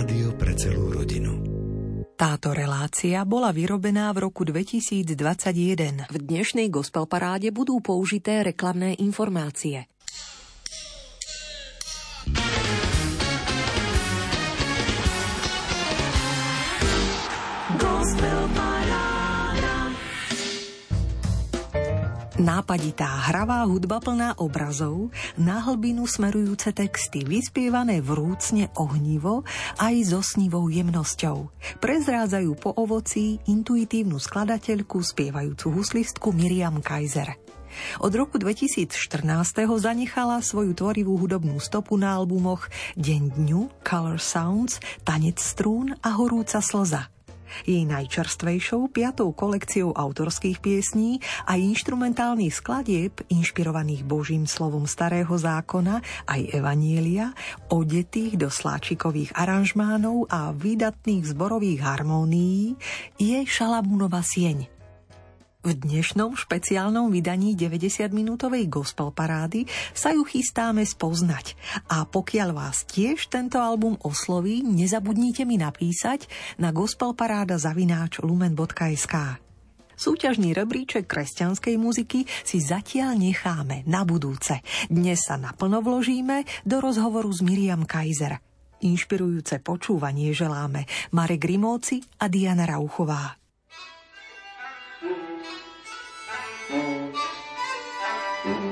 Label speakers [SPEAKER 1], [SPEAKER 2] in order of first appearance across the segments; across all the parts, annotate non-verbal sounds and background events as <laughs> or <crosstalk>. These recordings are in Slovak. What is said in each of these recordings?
[SPEAKER 1] Rádio pre celú rodinu.
[SPEAKER 2] Táto relácia bola vyrobená v roku 2021.
[SPEAKER 3] V dnešnej gospel paráde budú použité reklamné informácie.
[SPEAKER 2] Nápaditá hravá hudba plná obrazov, na hlbinu smerujúce texty, vyspievané vrúcne ohnivo aj so snivou jemnosťou. Prezrádzajú po ovocí intuitívnu skladateľku, spievajúcu huslistku Miriam Kaiser. Od roku 2014. zanechala svoju tvorivú hudobnú stopu na albumoch Deň dňu, Color Sounds, Tanec strún a Horúca slza – jej najčerstvejšou piatou kolekciou autorských piesní a inštrumentálnych skladieb, inšpirovaných Božím slovom Starého zákona aj Evanielia, odetých do sláčikových aranžmánov a výdatných zborových harmónií, je Šalamúnova sieň – v dnešnom špeciálnom vydaní 90-minútovej gospel parády sa ju chystáme spoznať. A pokiaľ vás tiež tento album osloví, nezabudnite mi napísať na gospelparáda lumen.sk. Súťažný rebríček kresťanskej muziky si zatiaľ necháme na budúce. Dnes sa naplno vložíme do rozhovoru s Miriam Kaiser. Inšpirujúce počúvanie želáme Marek Rimóci a Diana Rauchová. Thank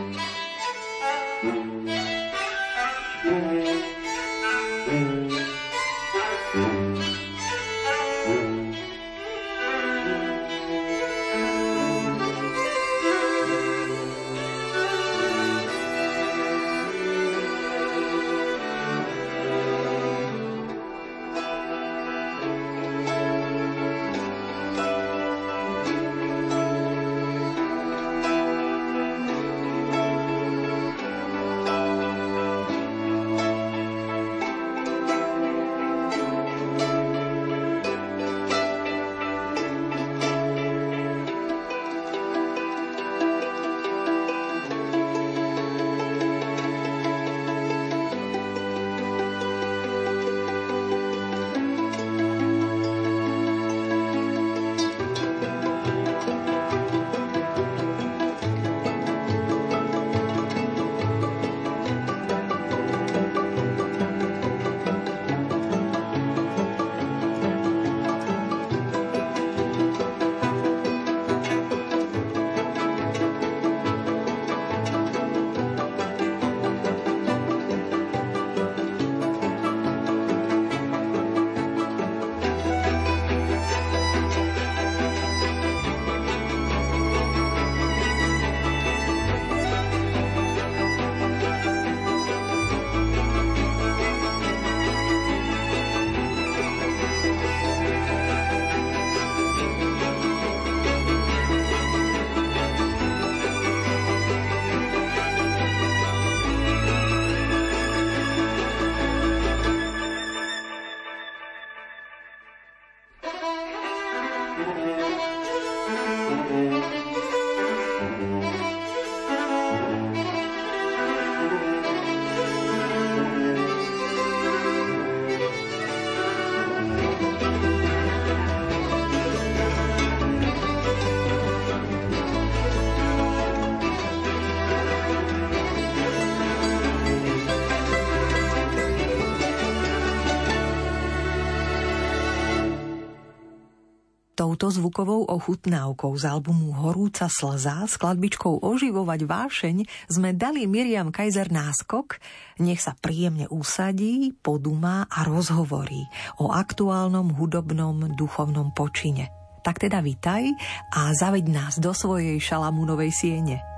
[SPEAKER 2] Touto zvukovou ochutnávkou z albumu Horúca slza s kladbičkou Oživovať vášeň sme dali Miriam Kaiser náskok, nech sa príjemne usadí, podumá a rozhovorí o aktuálnom hudobnom duchovnom počine. Tak teda vitaj a zaveď nás do svojej šalamúnovej siene.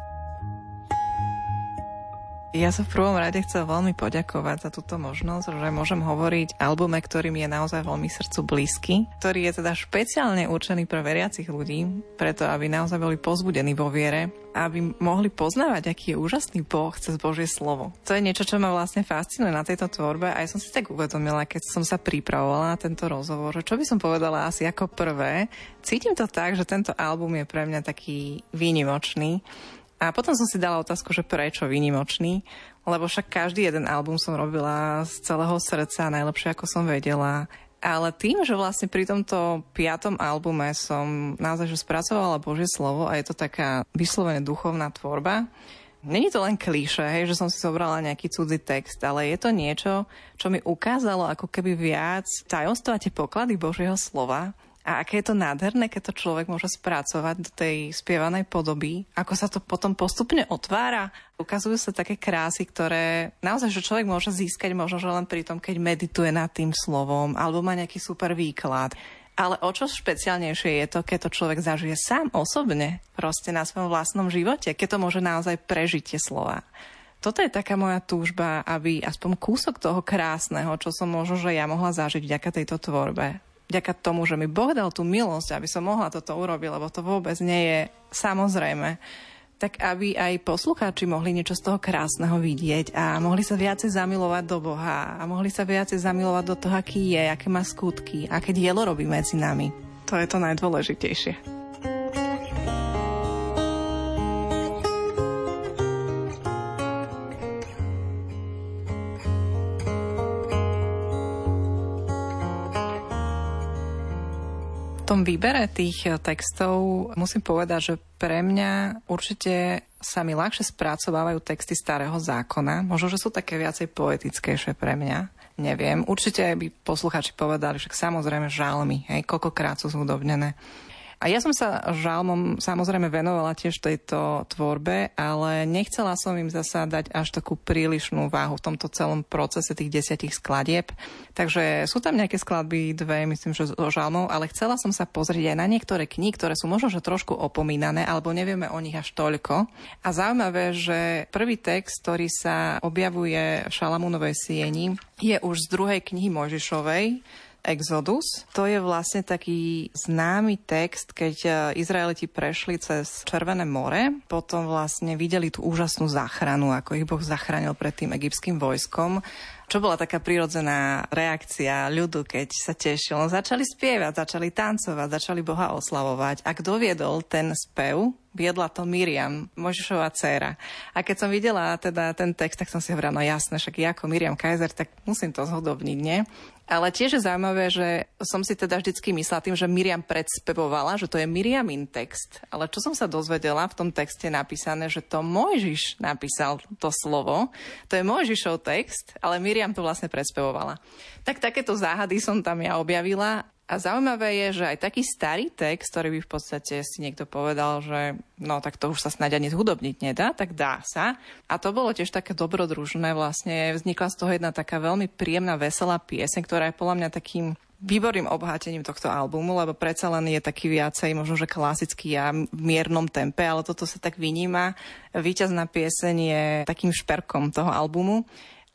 [SPEAKER 4] Ja sa v prvom rade chcem veľmi poďakovať za túto možnosť, že môžem hovoriť albume, ktorý mi je naozaj veľmi srdcu blízky, ktorý je teda špeciálne určený pre veriacich ľudí, preto aby naozaj boli pozbudení vo viere, aby mohli poznávať, aký je úžasný Boh cez Božie slovo. To je niečo, čo ma vlastne fascinuje na tejto tvorbe a ja som si tak uvedomila, keď som sa pripravovala na tento rozhovor, že čo by som povedala asi ako prvé. Cítim to tak, že tento album je pre mňa taký výnimočný, A potom som si dala otázku, že prečo výnimočný, lebo však každý jeden album som robila z celého srdca, najlepšie ako som vedela. Ale tým, že vlastne pri tomto piatom albume som naozaj že spracovala Božie slovo a je to taká vyslovene duchovná tvorba, Není to len klíše, hej, že som si zobrala nejaký cudzí text, ale je to niečo, čo mi ukázalo ako keby viac tajomstva poklady Božieho slova a aké je to nádherné, keď to človek môže spracovať do tej spievanej podoby, ako sa to potom postupne otvára. Ukazujú sa také krásy, ktoré naozaj, že človek môže získať možno, že len pri tom, keď medituje nad tým slovom, alebo má nejaký super výklad. Ale o čo špeciálnejšie je to, keď to človek zažije sám osobne, proste na svojom vlastnom živote, keď to môže naozaj prežiť tie slova. Toto je taká moja túžba, aby aspoň kúsok toho krásneho, čo som možno, že ja mohla zažiť vďaka tejto tvorbe, vďaka tomu, že mi Boh dal tú milosť, aby som mohla toto urobiť, lebo to vôbec nie je samozrejme, tak aby aj poslucháči mohli niečo z toho krásneho vidieť a mohli sa viacej zamilovať do Boha a mohli sa viacej zamilovať do toho, aký je, aké má skutky, aké dielo robí medzi nami. To je to najdôležitejšie. Tom výbere tých eh, textov musím povedať, že pre mňa určite sa mi ľahšie spracovávajú texty starého zákona. Možno, že sú také viacej poetickejšie pre mňa. Neviem. Určite by posluchači povedali, že samozrejme žalmy, hej, koľkokrát sú zhudobnené. A ja som sa žalmom samozrejme venovala tiež tejto tvorbe, ale nechcela som im zasa dať až takú prílišnú váhu v tomto celom procese tých desiatich skladieb. Takže sú tam nejaké skladby, dve, myslím, že so žalmov, ale chcela som sa pozrieť aj na niektoré knihy, ktoré sú možno, že trošku opomínané, alebo nevieme o nich až toľko. A zaujímavé, že prvý text, ktorý sa objavuje v Šalamúnovej sieni, je už z druhej knihy Mojžišovej, Exodus. To je vlastne taký známy text, keď e, Izraeliti prešli cez Červené more, potom vlastne videli tú úžasnú záchranu, ako ich Boh zachránil pred tým egyptským vojskom čo bola taká prirodzená reakcia ľudu, keď sa tešil? No, začali spievať, začali tancovať, začali Boha oslavovať. A kto viedol ten spev? Viedla to Miriam, Možišová dcéra. A keď som videla teda ten text, tak som si hovorila, no jasné, však ja ako Miriam Kaiser, tak musím to zhodobniť, nie? Ale tiež je zaujímavé, že som si teda vždycky myslela tým, že Miriam predspevovala, že to je Miriamin text. Ale čo som sa dozvedela v tom texte napísané, že to Mojžiš napísal to slovo. To je Mojžišov text, ale Miriam to vlastne predspevovala. Tak takéto záhady som tam ja objavila a zaujímavé je, že aj taký starý text, ktorý by v podstate si niekto povedal, že no tak to už sa snáď ani zhudobniť nedá, tak dá sa. A to bolo tiež také dobrodružné, vlastne vznikla z toho jedna taká veľmi príjemná, veselá pieseň, ktorá je podľa mňa takým výborným obohatením tohto albumu, lebo predsa len je taký viacej možno, že klasický a v miernom tempe, ale toto sa tak vyníma. Výťazná pieseň je takým šperkom toho albumu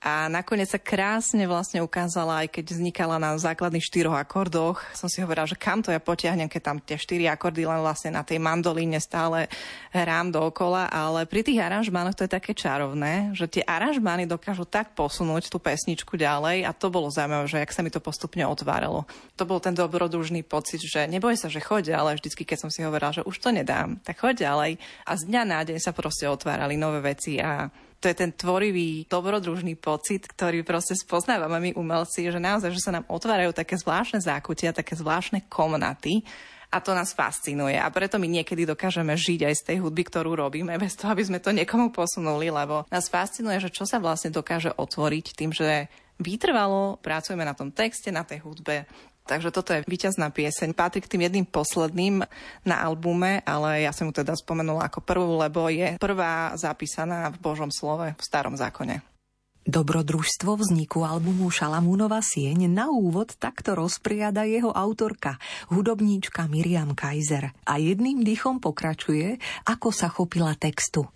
[SPEAKER 4] a nakoniec sa krásne vlastne ukázala, aj keď vznikala na základných štyroch akordoch. Som si hovorila, že kam to ja potiahnem, keď tam tie štyri akordy len vlastne na tej mandolíne stále hrám dookola, ale pri tých aranžmánoch to je také čarovné, že tie aranžmány dokážu tak posunúť tú pesničku ďalej a to bolo zaujímavé, že jak sa mi to postupne otváralo. To bol ten dobrodružný pocit, že neboj sa, že choď, ale vždycky, keď som si hovorila, že už to nedám, tak choď ďalej. A z dňa na deň sa proste otvárali nové veci a to je ten tvorivý, dobrodružný pocit, ktorý proste spoznávame my umelci, že naozaj, že sa nám otvárajú také zvláštne zákutia, také zvláštne komnaty a to nás fascinuje. A preto my niekedy dokážeme žiť aj z tej hudby, ktorú robíme, bez toho, aby sme to niekomu posunuli, lebo nás fascinuje, že čo sa vlastne dokáže otvoriť tým, že vytrvalo pracujeme na tom texte, na tej hudbe Takže toto je víťazná pieseň. Patrí k tým jedným posledným na albume, ale ja som mu teda spomenula ako prvú, lebo je prvá zapísaná v Božom slove v starom zákone.
[SPEAKER 2] Dobrodružstvo vzniku albumu Šalamúnova sieň na úvod takto rozpriada jeho autorka, hudobníčka Miriam Kaiser a jedným dýchom pokračuje, ako sa chopila textu.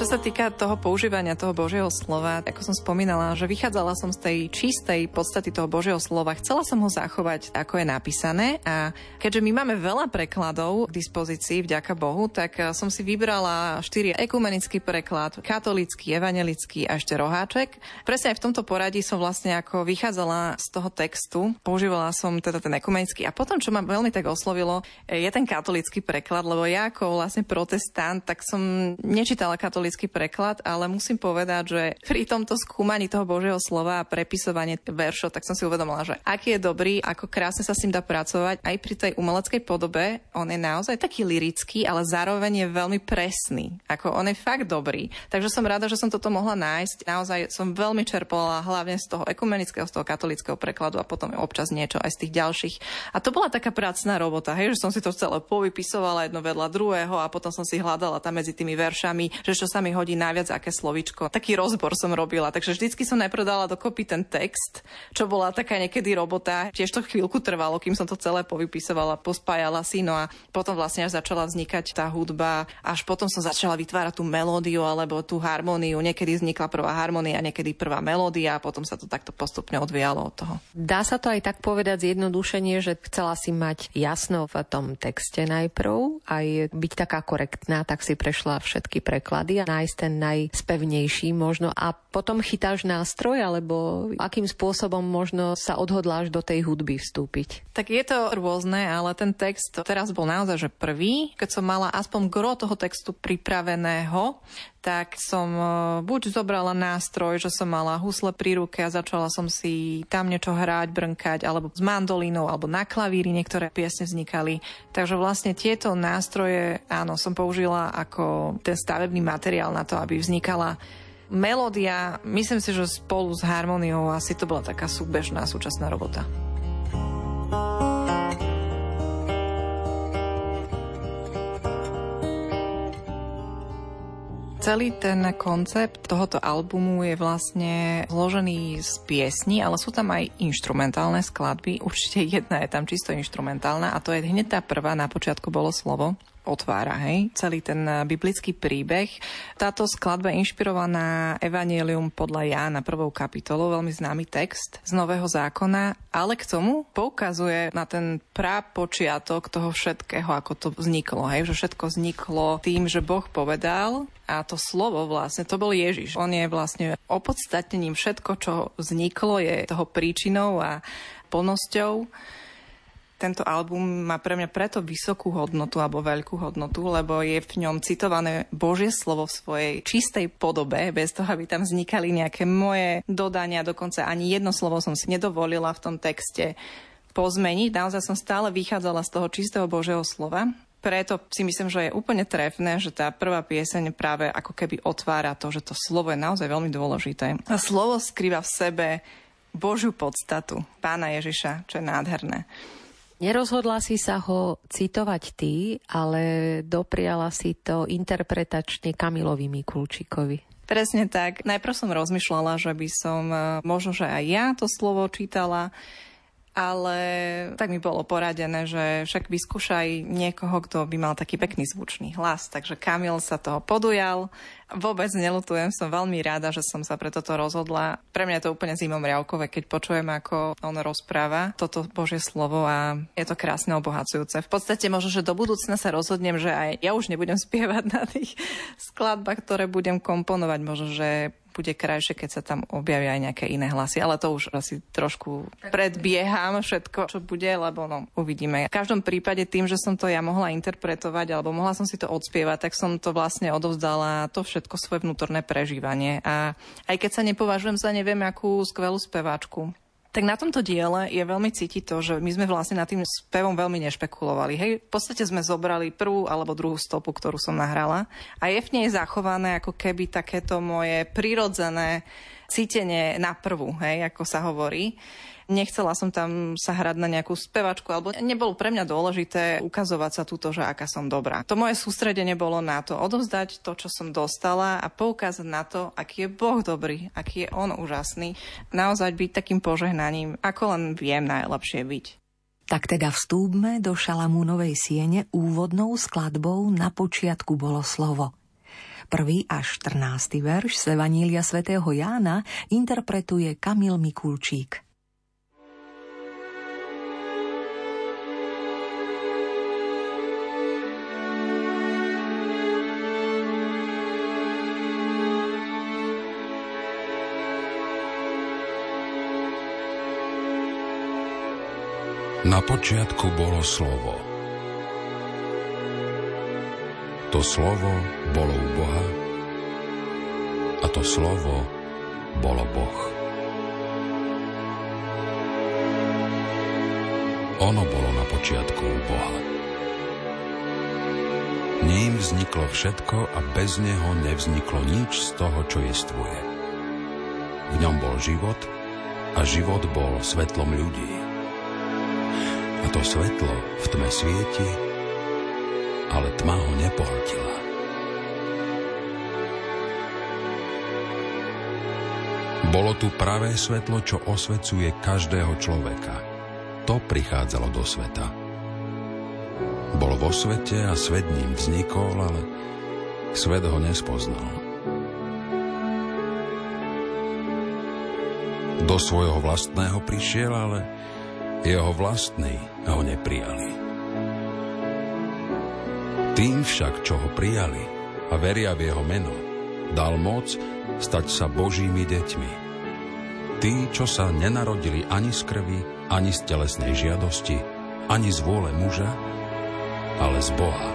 [SPEAKER 4] Čo sa týka toho používania toho Božieho slova, ako som spomínala, že vychádzala som z tej čistej podstaty toho Božieho slova, chcela som ho zachovať, ako je napísané. A keďže my máme veľa prekladov k dispozícii, vďaka Bohu, tak eh, som si vybrala štyri ekumenický preklad, katolický, evangelický a ešte roháček. Presne aj v tomto poradí som vlastne ako vychádzala z toho textu, používala som teda ten ekumenický. A potom, čo ma veľmi tak oslovilo, eh, je ten katolický preklad, lebo ja ako vlastne protestant, tak som nečítala katolický anglický preklad, ale musím povedať, že pri tomto skúmaní toho Božieho slova a prepisovanie veršov, tak som si uvedomila, že aký je dobrý, ako krásne sa s ním dá pracovať aj pri tej umeleckej podobe. On je naozaj taký lirický, ale zároveň je veľmi presný. Ako on je fakt dobrý. Takže som rada, že som toto mohla nájsť. Naozaj som veľmi čerpala hlavne z toho ekumenického, z toho katolického prekladu a potom občas niečo aj z tých ďalších. A to bola taká pracná robota, hej, že som si to celé povypisovala jedno vedľa druhého a potom som si hľadala tam medzi tými veršami, že čo sa mi hodí najviac aké slovičko. Taký rozbor som robila, takže vždycky som najprv dala dokopy ten text, čo bola taká niekedy robota. Tiež to chvíľku trvalo, kým som to celé povypisovala, pospájala si, no a potom vlastne až začala vznikať tá hudba, až potom som začala vytvárať tú melódiu alebo tú harmóniu. Niekedy vznikla prvá harmónia, niekedy prvá melódia a potom sa to takto postupne odvíjalo od toho.
[SPEAKER 3] Dá sa to aj tak povedať zjednodušenie, že chcela si mať jasno v tom texte najprv, aj byť taká korektná, tak si prešla všetky preklady a nájsť ten najspevnejší možno a potom chytáš nástroj, alebo akým spôsobom možno sa odhodláš do tej hudby vstúpiť?
[SPEAKER 4] Tak je to rôzne, ale ten text teraz bol naozaj že prvý. Keď som mala aspoň gro toho textu pripraveného, tak som e, buď zobrala nástroj, že som mala husle pri ruke a začala som si tam niečo hrať, brnkať, alebo s mandolínou, alebo na klavíri niektoré piesne vznikali. Takže vlastne tieto nástroje, áno, som použila ako ten stavebný materiál na to, aby vznikala melódia. Myslím si, že spolu s harmóniou asi to bola taká súbežná súčasná robota. Celý ten koncept tohoto albumu je vlastne zložený z piesní, ale sú tam aj inštrumentálne skladby. Určite jedna je tam čisto inštrumentálna a to je hneď tá prvá, na počiatku bolo slovo otvára, hej, celý ten eh, biblický príbeh. Táto skladba je inšpirovaná Evangelium podľa Jána prvou kapitolou, veľmi známy text z Nového zákona, ale k tomu poukazuje na ten prapočiatok toho všetkého, ako to vzniklo, hej, že všetko vzniklo tým, že Boh povedal a to slovo vlastne, to bol Ježiš. On je vlastne opodstatnením všetko, čo vzniklo, je toho príčinou a plnosťou tento album má pre mňa preto vysokú hodnotu alebo veľkú hodnotu, lebo je v ňom citované Božie slovo v svojej čistej podobe, bez toho, aby tam vznikali nejaké moje dodania, dokonca ani jedno slovo som si nedovolila v tom texte pozmeniť. Naozaj som stále vychádzala z toho čistého Božieho slova. Preto si myslím, že je úplne trefné, že tá prvá pieseň práve ako keby otvára to, že to slovo je naozaj veľmi dôležité. A slovo skrýva v sebe Božiu podstatu pána Ježiša, čo je nádherné.
[SPEAKER 3] Nerozhodla si sa ho citovať ty, ale dopriala si to interpretačne Kamilovi Mikulčíkovi.
[SPEAKER 4] Presne tak. Najprv som rozmýšľala, že by som e, možno, že aj ja to slovo čítala, ale tak mi bolo poradené, že však vyskúšaj niekoho, kto by mal taký pekný zvučný hlas. Takže Kamil sa toho podujal Vôbec nelutujem, som veľmi rada, že som sa pre toto rozhodla. Pre mňa je to úplne zimom riavkové, keď počujem, ako on rozpráva toto Božie slovo a je to krásne obohacujúce. V podstate možno, že do budúcna sa rozhodnem, že aj ja už nebudem <laughs> spievať na tých skladbách, ktoré budem komponovať. Možno, že bude krajšie, keď sa tam objavia aj nejaké iné hlasy, ale to už asi trošku predbieham všetko, čo bude, lebo no, uvidíme. V každom prípade tým, že som to ja mohla interpretovať alebo mohla som si to odspievať, tak som to vlastne odovzdala to všetko svoje vnútorné prežívanie. A aj keď sa nepovažujem za neviem akú skvelú speváčku, tak na tomto diele je veľmi cítiť to, že my sme vlastne nad tým spevom veľmi nešpekulovali. Hej, v podstate sme zobrali prvú alebo druhú stopu, ktorú som nahrala a je v nej zachované ako keby takéto moje prirodzené cítenie na prvú, hej, ako sa hovorí. Nechcela som tam sa hrať na nejakú spevačku, alebo nebolo pre mňa dôležité ukazovať sa túto, že aká som dobrá. To moje sústredenie bolo na to odovzdať to, čo som dostala a poukázať na to, aký je Boh dobrý, aký je On úžasný. Naozaj byť takým požehnaním, ako len viem najlepšie byť.
[SPEAKER 2] Tak teda vstúpme do Šalamúnovej siene úvodnou skladbou Na počiatku bolo slovo. Prvý až 14. verš z Evanília svätého Jána interpretuje Kamil Mikulčík.
[SPEAKER 1] Na počiatku bolo slovo. To slovo bolo u Boha a to slovo bolo Boh. Ono bolo na počiatku u Boha. Ním vzniklo všetko a bez neho nevzniklo nič z toho, čo jestvuje. V ňom bol život a život bol svetlom ľudí. A to svetlo v tme svieti, ale tma ho nepohltila. Bolo tu pravé svetlo, čo osvecuje každého človeka. To prichádzalo do sveta. Bol vo svete a svet ním vznikol, ale svet ho nespoznal. Do svojho vlastného prišiel, ale jeho vlastní ho neprijali. Tým však, čo ho prijali a veria v jeho meno, dal moc stať sa Božími deťmi. Tí, čo sa nenarodili ani z krvi, ani z telesnej žiadosti, ani z vôle muža, ale z Boha.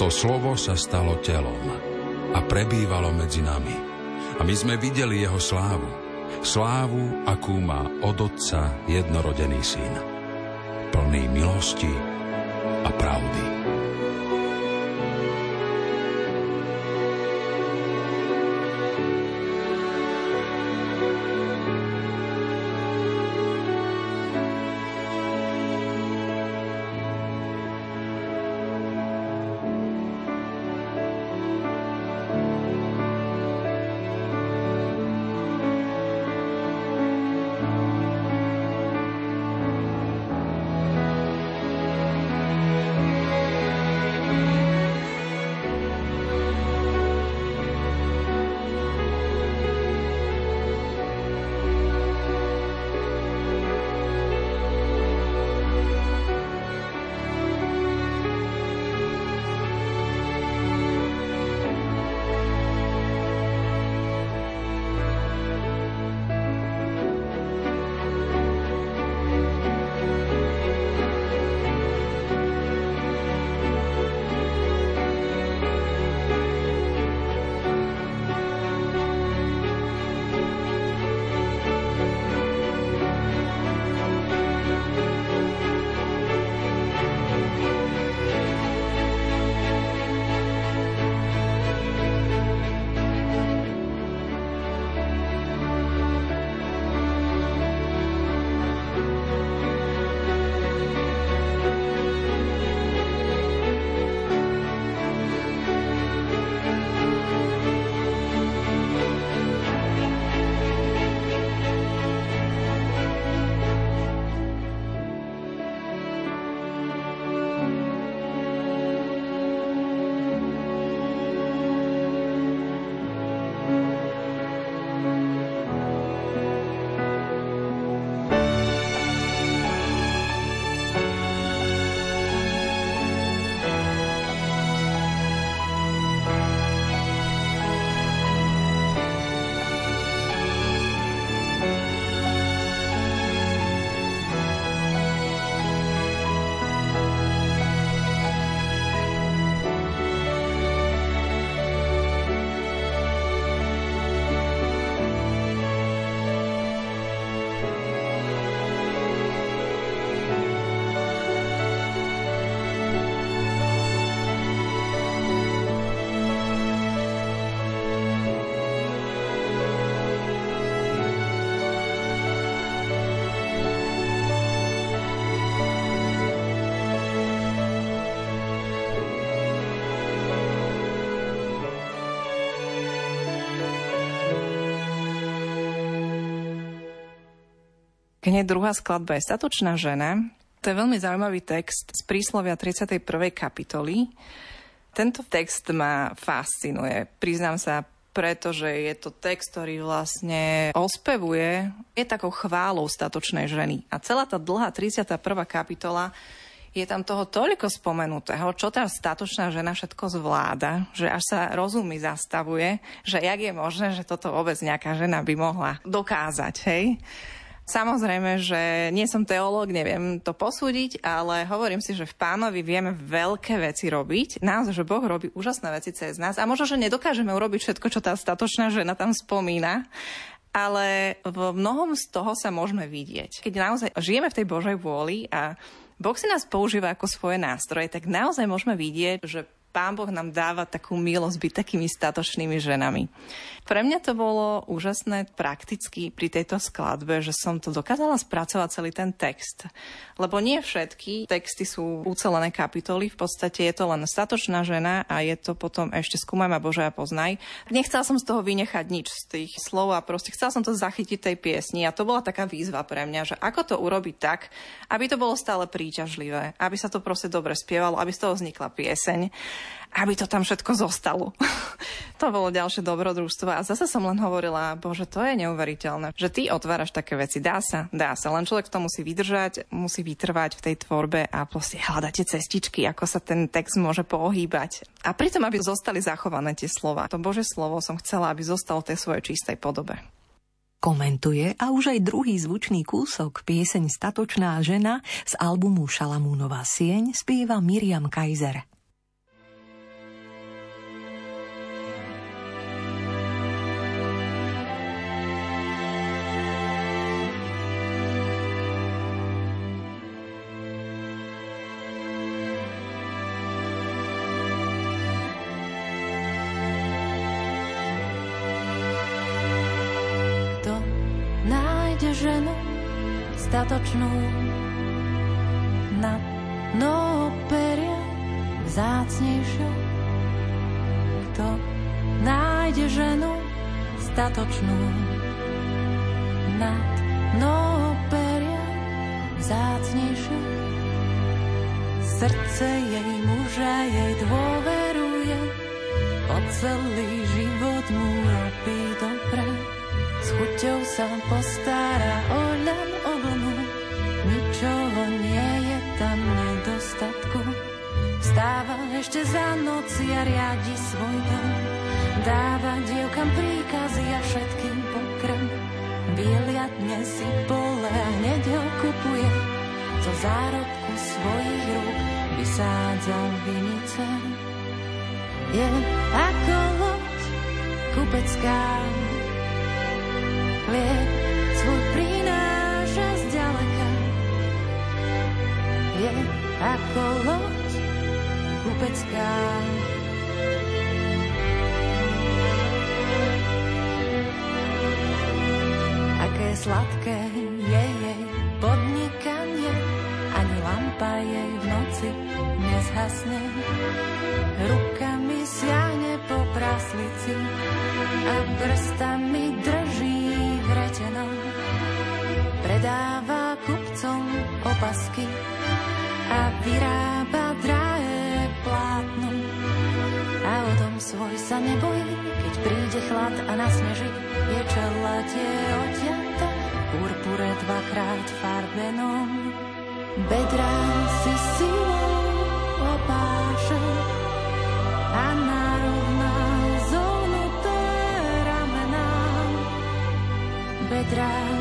[SPEAKER 1] To slovo sa stalo telom a prebývalo medzi nami. A my sme videli jeho slávu, slávu, akú má od Otca jednorodený syn, plný milosti a
[SPEAKER 4] Hneď druhá skladba je Statočná žena. To je veľmi zaujímavý text z príslovia 31. kapitoly. Tento text ma fascinuje. Priznám sa, pretože je to text, ktorý vlastne ospevuje, je takou chválou statočnej ženy. A celá tá dlhá 31. kapitola je tam toho toľko spomenutého, čo tá statočná žena všetko zvláda, že až sa rozumy zastavuje, že jak je možné, že toto vôbec nejaká žena by mohla dokázať, hej? Samozrejme, že nie som teológ, neviem to posúdiť, ale hovorím si, že v pánovi vieme veľké veci robiť. Naozaj, že Boh robí úžasné veci cez nás a možno, že nedokážeme urobiť všetko, čo tá statočná žena tam spomína, ale v mnohom z toho sa môžeme vidieť. Keď naozaj žijeme v tej Božej vôli a Boh si nás používa ako svoje nástroje, tak naozaj môžeme vidieť, že Pán Boh nám dáva takú milosť byť takými statočnými ženami. Pre mňa to bolo úžasné prakticky pri tejto skladbe, že som to dokázala spracovať celý ten text. Lebo nie všetky texty sú ucelené kapitoly, v podstate je to len statočná žena a je to potom ešte skúmaj ma Bože a poznaj. Nechcela som z toho vynechať nič z tých slov a proste chcela som to zachytiť tej piesni a to bola taká výzva pre mňa, že ako to urobiť tak, aby to bolo stále príťažlivé, aby sa to proste dobre spievalo, aby z toho vznikla pieseň aby to tam všetko zostalo. <laughs> to bolo ďalšie dobrodružstvo. A zase som len hovorila, bože, to je neuveriteľné, že ty otváraš také veci. Dá sa, dá sa. Len človek to musí vydržať, musí vytrvať v tej tvorbe a proste hľadáte cestičky, ako sa ten text môže pohýbať. A pritom, aby zostali zachované tie slova. To Bože slovo som chcela, aby zostalo tej svojej čistej podobe.
[SPEAKER 2] Komentuje a už aj druhý zvučný kúsok pieseň Statočná žena z albumu Šalamúnová sieň spieva Miriam Kaiser.
[SPEAKER 5] Statočnú nad dno peria vzácnejšiu. Srdce jej muža jej dôveruje, po celý život mu robí dobre. S chuťou sa postará o ľan ničoho nie je tam nedostatku. Vstáva ešte za noci a riadi svoj dom. Dáva dievkam príkazy a všetkým pokrm. Vyliadne si pole a hneď ho kupuje. Zo zárobku svojich rúk vysádza vinice. Je ako loď kupecká. Liek svoj prináša zďaleka je ako loď kupecká. Sladké je jej podnikanie, ani lampa jej v noci nezhasne. Rukami siahne po praslici a prstami drží vretenom. Predáva kupcom opasky a vyrába drahé plátno. A o tom svoj sa nebojí, keď príde chlad a nasneží, je čelate odtiaľto, purpure dvakrát farbenom. Bedrá si silou opáše a národná zónuté ramená. Bedrá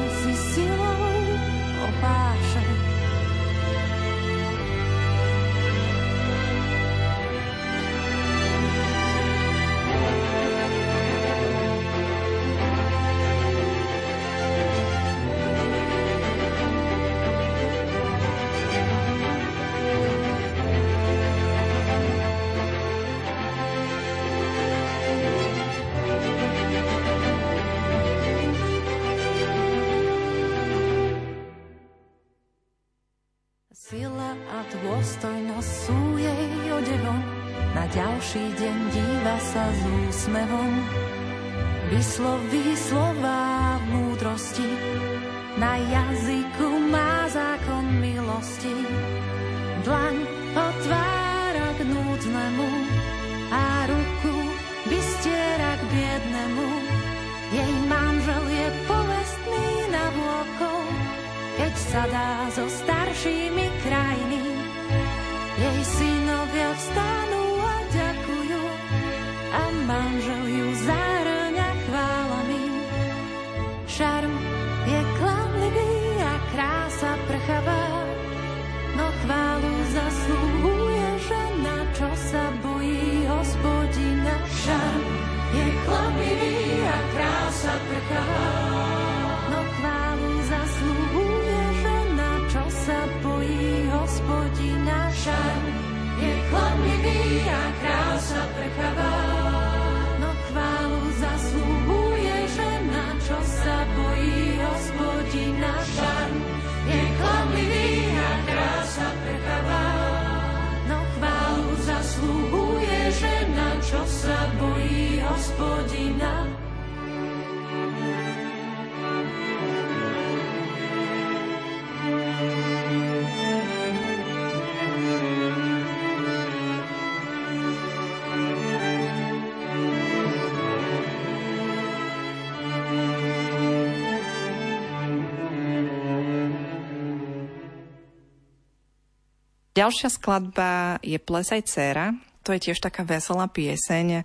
[SPEAKER 4] Ďalšia skladba je Plesaj dcera. To je tiež taká veselá pieseň.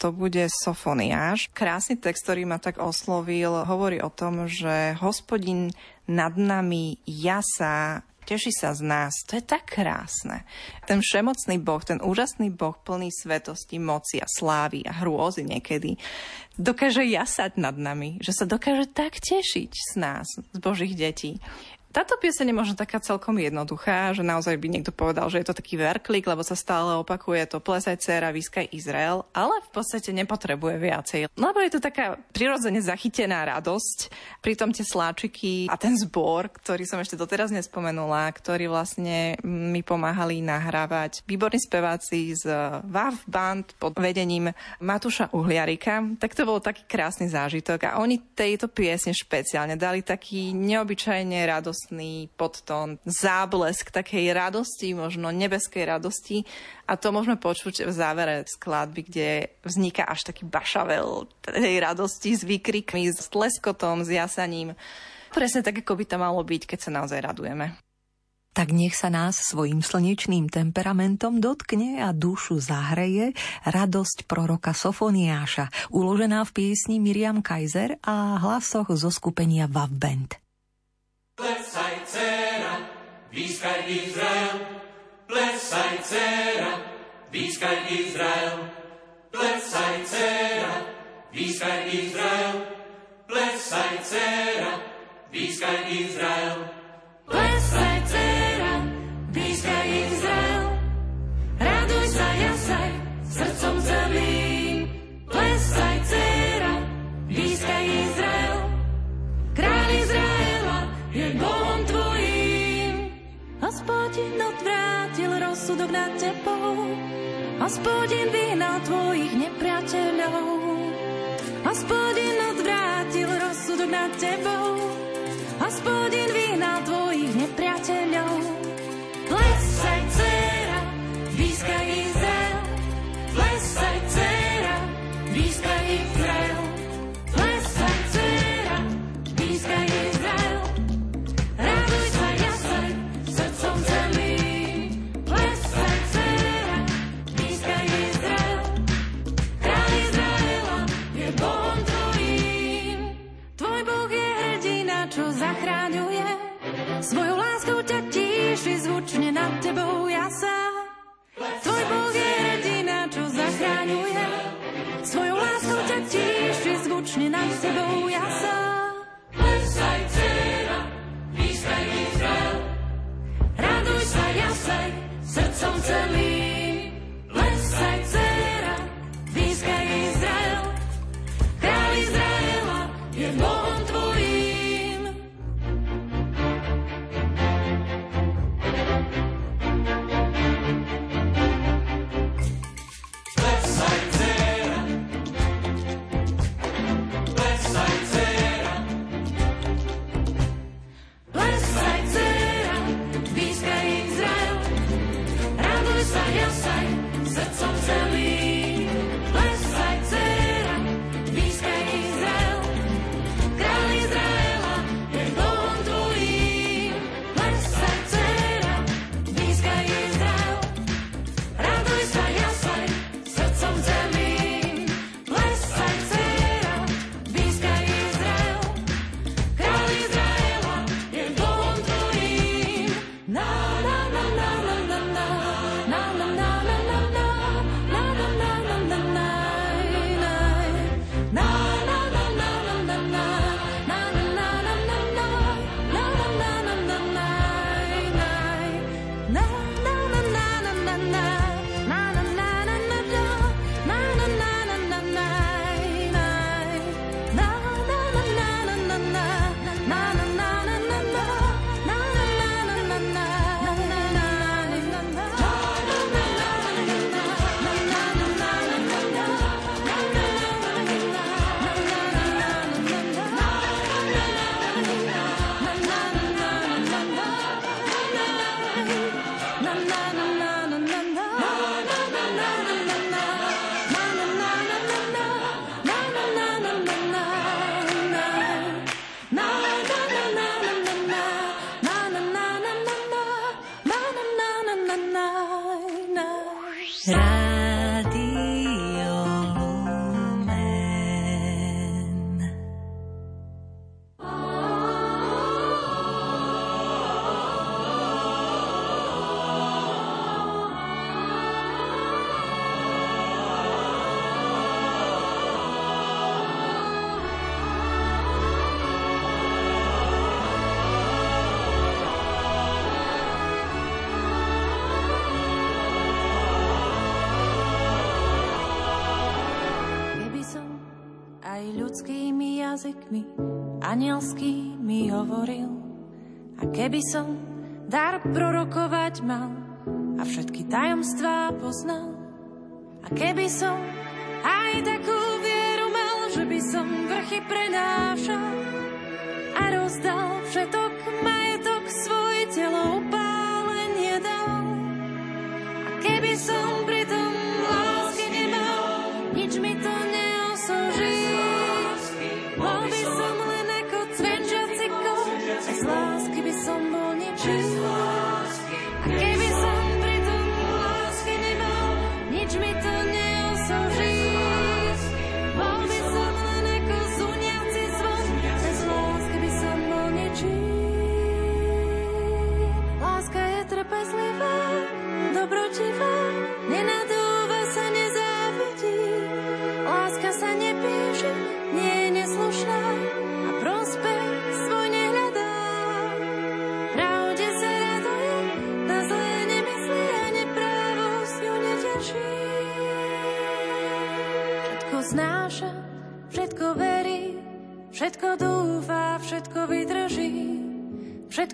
[SPEAKER 4] To bude Sofoniáš. Krásny text, ktorý ma tak oslovil, hovorí o tom, že hospodin nad nami jasa, teší sa z nás. To je tak krásne. Ten všemocný Boh, ten úžasný Boh plný svetosti, moci a slávy a hrôzy niekedy, dokáže jasať nad nami, že sa dokáže tak tešiť z nás, z Božích detí. Táto pieseň je možno taká celkom jednoduchá, že naozaj by niekto povedal, že je to taký verklik, lebo sa stále opakuje to plesaj dcera, výskaj Izrael, ale v podstate nepotrebuje viacej. Lebo je to taká prirodzene zachytená radosť, pritom tie sláčiky a ten zbor, ktorý som ešte doteraz nespomenula, ktorí vlastne mi pomáhali nahrávať. Výborní speváci z WAV Band pod vedením Matúša Uhliarika, tak to bol taký krásny zážitok a oni tejto piesne špeciálne dali taký neobyčajne radosť radostný podtón, záblesk takej radosti, možno nebeskej radosti. A to môžeme počuť v závere skladby, kde vzniká až taký bašavel tej radosti s výkrikmi, s tleskotom, s jasaním. Presne tak, ako by to malo byť, keď sa naozaj radujeme.
[SPEAKER 2] Tak nech sa nás svojim slnečným temperamentom dotkne a dušu zahreje radosť proroka Sofoniáša, uložená v piesni Miriam Kaiser a hlasoch zo skupenia Vav.
[SPEAKER 6] Plesaj, dcera, výskaj Izrael. Plesaj, dcera, výskaj Izrael. Plesaj, dcera, výskaj Izrael. Plesaj, dcera, výskaj Izrael.
[SPEAKER 5] Plesaj, dcera, výskaj Izrael. Raduj sa, jasaj, srdcom celým. Plesaj, dcera, výskaj Izrael. Hospodin odvrátil rozsudok nad tebou. Hospodin vyhnal tvojich nepriateľov. Hospodin odvrátil rozsudok nad tebou. Hospodin vyhnal tvojich Yeah. Ľudskými jazykmi, anielskými hovoril. A keby som dar prorokovať mal a všetky tajomstvá poznal, a keby som aj takú vieru mal, že by som vrchy prenášal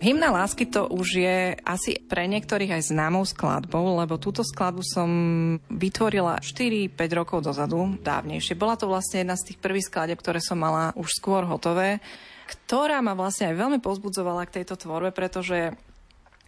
[SPEAKER 4] Hymna lásky to už je asi pre niektorých aj známou skladbou, lebo túto skladbu som vytvorila 4-5 rokov dozadu, dávnejšie. Bola to vlastne jedna z tých prvých skladeb, ktoré som mala už skôr hotové, ktorá ma vlastne aj veľmi pozbudzovala k tejto tvorbe, pretože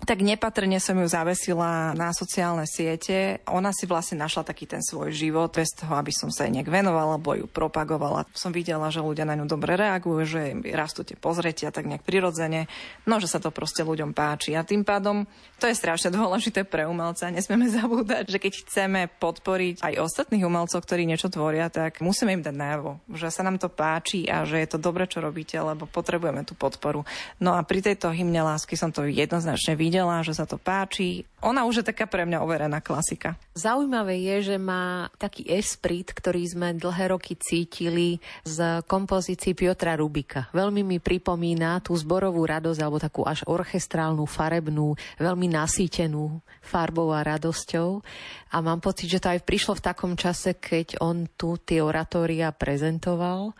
[SPEAKER 4] tak nepatrne som ju zavesila na sociálne siete. Ona si vlastne našla taký ten svoj život bez toho, aby som sa jej nejak venovala, alebo ju propagovala. Som videla, že ľudia na ňu dobre reagujú, že rastú tie pozretia tak nejak prirodzene, no že sa to proste ľuďom páči. A tým pádom to je strašne dôležité pre umelca. Nesmieme <laughs> zabúdať, že keď chceme podporiť aj ostatných umelcov, ktorí niečo tvoria, tak musíme im dať najavo, že sa nám to páči a že je to dobre, čo robíte, lebo potrebujeme tú podporu. No a pri tejto hymne lásky som to jednoznačne videla videla, že sa to páči. Ona už je taká pre mňa overená klasika.
[SPEAKER 3] Zaujímavé je, že má taký esprit, ktorý sme dlhé roky cítili z kompozícií Piotra Rubika. Veľmi mi pripomína tú zborovú radosť alebo takú až orchestrálnu, farebnú, veľmi nasýtenú farbou a radosťou. A mám pocit, že to aj prišlo v takom čase, keď on tu tie oratória prezentoval.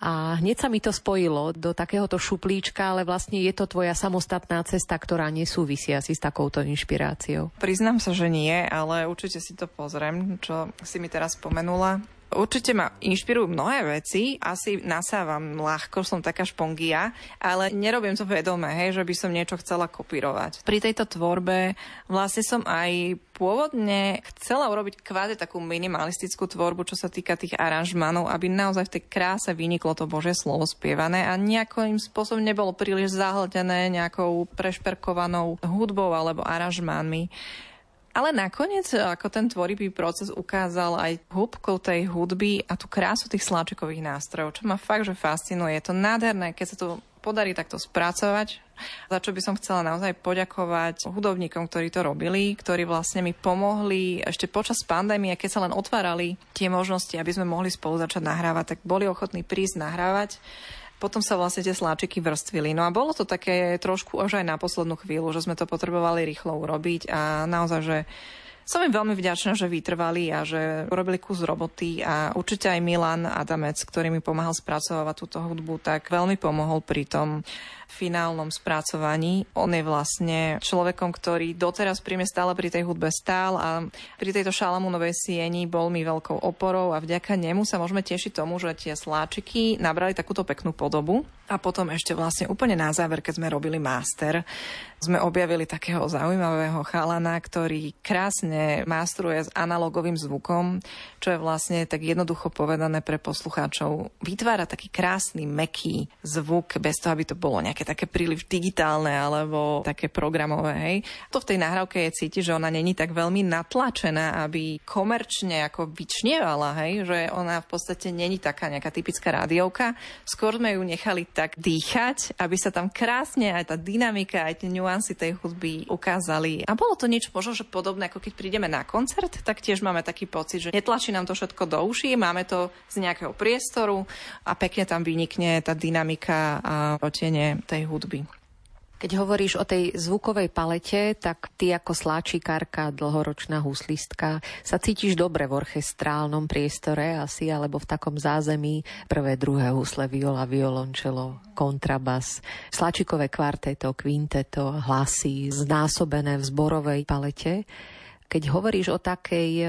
[SPEAKER 3] A hneď sa mi to spojilo do takéhoto šuplíčka, ale vlastne je to tvoja samostatná cesta, ktorá nesúvisí asi s takouto inšpiráciou.
[SPEAKER 4] Priznám sa, že nie, ale určite si to pozriem, čo si mi teraz spomenula. Určite ma inšpirujú mnohé veci, asi nasávam ľahko, som taká špongia, ale nerobím to vedome, hej, že by som niečo chcela kopírovať. Pri tejto tvorbe vlastne som aj pôvodne chcela urobiť kvázi takú minimalistickú tvorbu, čo sa týka tých aranžmanov, aby naozaj v tej kráse vyniklo to Božie slovo spievané a nejakým spôsobom nebolo príliš zahltené nejakou prešperkovanou hudbou alebo aranžmánmi. Ale nakoniec, ako ten tvorivý proces ukázal aj hĺbkou tej hudby a tú krásu tých sláčikových nástrojov, čo ma fakt, že fascinuje. Je to nádherné, keď sa to podarí takto spracovať, za čo by som chcela naozaj poďakovať hudobníkom, ktorí to robili, ktorí vlastne mi pomohli ešte počas pandémie, keď sa len otvárali tie možnosti, aby sme mohli spolu začať nahrávať, tak boli ochotní prísť nahrávať potom sa vlastne tie sláčiky vrstvili. No a bolo to také trošku až aj na poslednú chvíľu, že sme to potrebovali rýchlo urobiť a naozaj, že som im veľmi vďačná, že vytrvali a že urobili kus roboty a určite aj Milan Adamec, ktorý mi pomáhal spracovať túto hudbu, tak veľmi pomohol pri tom. Finálnom spracovaní. On je vlastne človekom, ktorý doteraz pri mne stále pri tej hudbe stál a pri tejto Šalamúnovej sieni bol mi veľkou oporou a vďaka nemu sa môžeme tešiť tomu, že tie sláčiky nabrali takúto peknú podobu. A potom ešte vlastne úplne na záver, keď sme robili master, sme objavili takého zaujímavého chalana, ktorý krásne mástruje s analogovým zvukom, čo je vlastne tak jednoducho povedané pre poslucháčov. Vytvára taký krásny, meký zvuk, bez toho, aby to bolo nejaké také príliš digitálne alebo také programové. Hej. To v tej nahrávke je cítiť, že ona není tak veľmi natlačená, aby komerčne ako vyčnievala, hej, že ona v podstate není taká nejaká typická rádiovka. Skôr sme ju nechali tak dýchať, aby sa tam krásne aj tá dynamika, aj tie nuancy tej hudby ukázali. A bolo to niečo možno, že podobné, ako keď prídeme na koncert, tak tiež máme taký pocit, že netlačí nám to všetko do uší, máme to z nejakého priestoru a pekne tam vynikne tá dynamika a otenie tej hudby.
[SPEAKER 3] Keď hovoríš o tej zvukovej palete, tak ty ako sláčikárka, dlhoročná huslistka, sa cítiš dobre v orchestrálnom priestore asi, alebo v takom zázemí prvé, druhé husle, viola, violončelo, kontrabas, sláčikové kvarteto, kvinteto, hlasy, znásobené v zborovej palete. Keď hovoríš o takej e,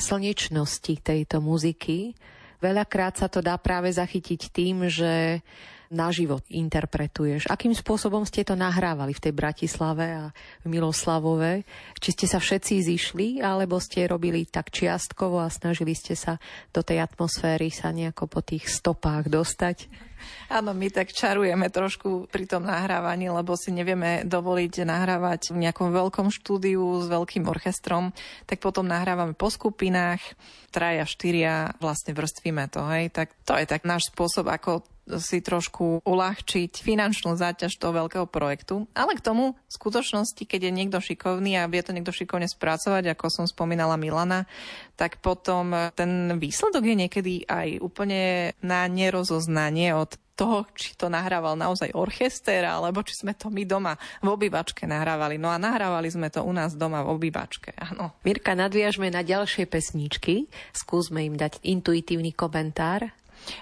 [SPEAKER 3] slnečnosti tejto muziky, veľakrát sa to dá práve zachytiť tým, že naživo interpretuješ. Akým spôsobom ste to nahrávali v tej Bratislave a v Miloslavove? Či ste sa všetci zišli, alebo ste robili tak čiastkovo a snažili ste sa do tej atmosféry sa nejako po tých stopách dostať?
[SPEAKER 4] Áno, my tak čarujeme trošku pri tom nahrávaní, lebo si nevieme dovoliť nahrávať v nejakom veľkom štúdiu s veľkým orchestrom, tak potom nahrávame po skupinách, traja, štyria, vlastne vrstvíme to, hej, tak to je tak náš spôsob, ako si trošku uľahčiť finančnú záťaž toho veľkého projektu. Ale k tomu v skutočnosti, keď je niekto šikovný a vie to niekto šikovne spracovať, ako som spomínala Milana, tak potom ten výsledok je niekedy aj úplne na nerozoznanie od toho, či to nahrával naozaj orchester, alebo či sme to my doma v obývačke nahrávali. No a nahrávali sme to u nás doma v obývačke, áno.
[SPEAKER 3] Mirka, nadviažme na ďalšie pesničky. Skúsme im dať intuitívny komentár.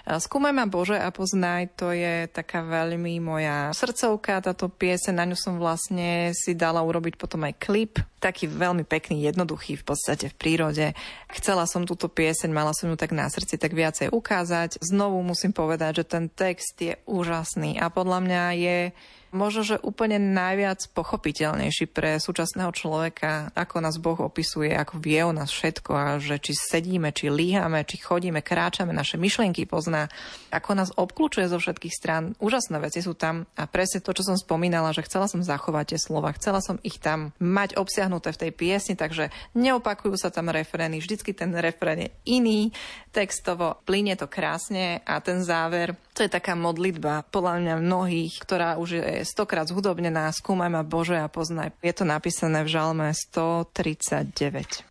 [SPEAKER 4] Skúmaj ma Bože a poznaj, to je taká veľmi moja srdcovka, táto piese, na ňu som vlastne si dala urobiť potom aj klip, taký veľmi pekný, jednoduchý v podstate v prírode. Chcela som túto pieseň, mala som ju tak na srdci, tak viacej ukázať. Znovu musím povedať, že ten text je úžasný a podľa mňa je možno, že úplne najviac pochopiteľnejší pre súčasného človeka, ako nás Boh opisuje, ako vie o nás všetko a že či sedíme, či líhame, či chodíme, kráčame, naše myšlienky pozná, ako nás obklúčuje zo všetkých strán. Úžasné veci sú tam a presne to, čo som spomínala, že chcela som zachovať tie slova, chcela som ich tam mať obsiahnuté v tej piesni, takže neopakujú sa tam refrény, vždycky ten refrén je iný, textovo plyne to krásne a ten záver, je taká modlitba podľa mňa mnohých, ktorá už je stokrát zhudobnená, skúmaj ma Bože a poznaj. Je to napísané v žalme 139.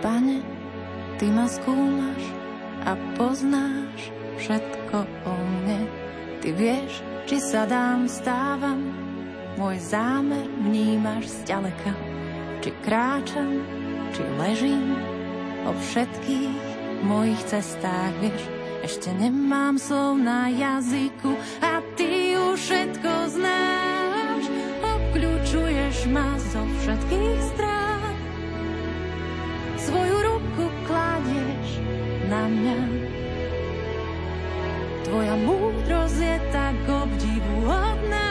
[SPEAKER 5] Pane, Ty ma skúmaš a poznáš všetko o mne. Ty vieš, či sa dám, stávam, môj zámer vnímaš zďaleka. Či kráčam, či ležím, o všetkých mojich cestách vieš. Ešte nemám slov na jazyku a ty už všetko znáš. Obkľúčuješ ma zo všetkých strán. Svoju ruku kladieš na mňa. Tvoja múdrosť je tak obdivuhodná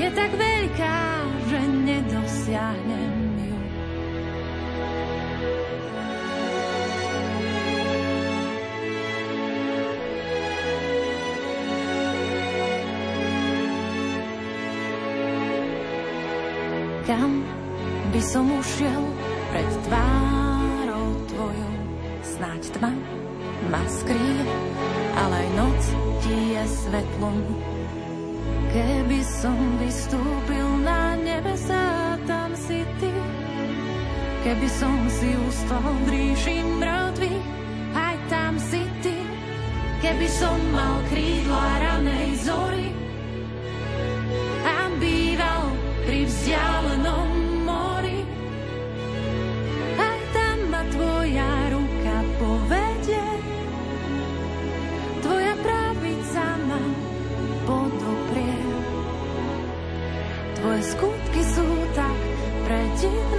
[SPEAKER 5] je tak veľká, že nedosiahnem ju. Kam by som ušiel pred tvárou tvojou? Snáď tma ma skrýva, ale aj noc ti je svetlom Keby som vystúpil na nebesá, tam si ty. Keby som si ustal ríši mŕtvy, aj tam si ty. Keby som mal krídla ranej zory a býval skutky sú tak predivné.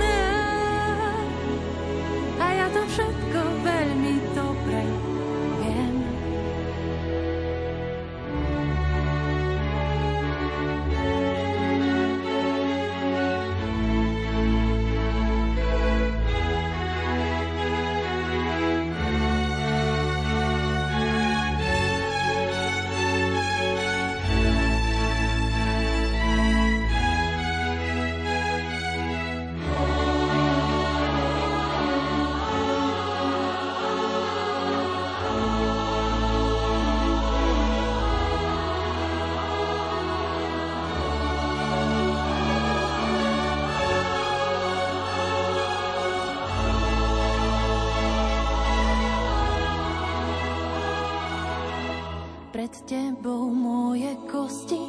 [SPEAKER 5] Pred tebou moje kosti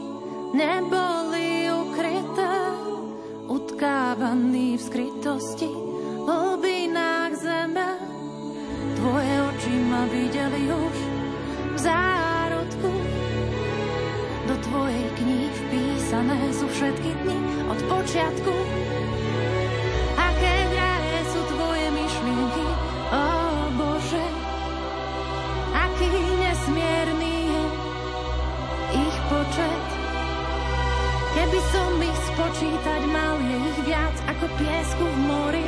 [SPEAKER 5] neboli ukryté, utkávaný v skrytosti, hlbinách zeme. Tvoje oči ma videli už v zárodku, do tvojej knihy vpísané sú všetky dny od počiatku. Ich spočítať mal, je ich viac ako piesku v mori.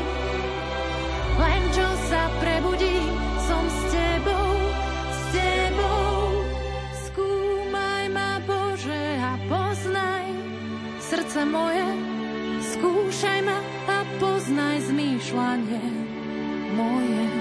[SPEAKER 5] Len čo sa prebudí, som s tebou, s tebou. Skúmaj ma, Bože, a poznaj srdce moje. Skúšaj ma a poznaj zmýšľanie moje.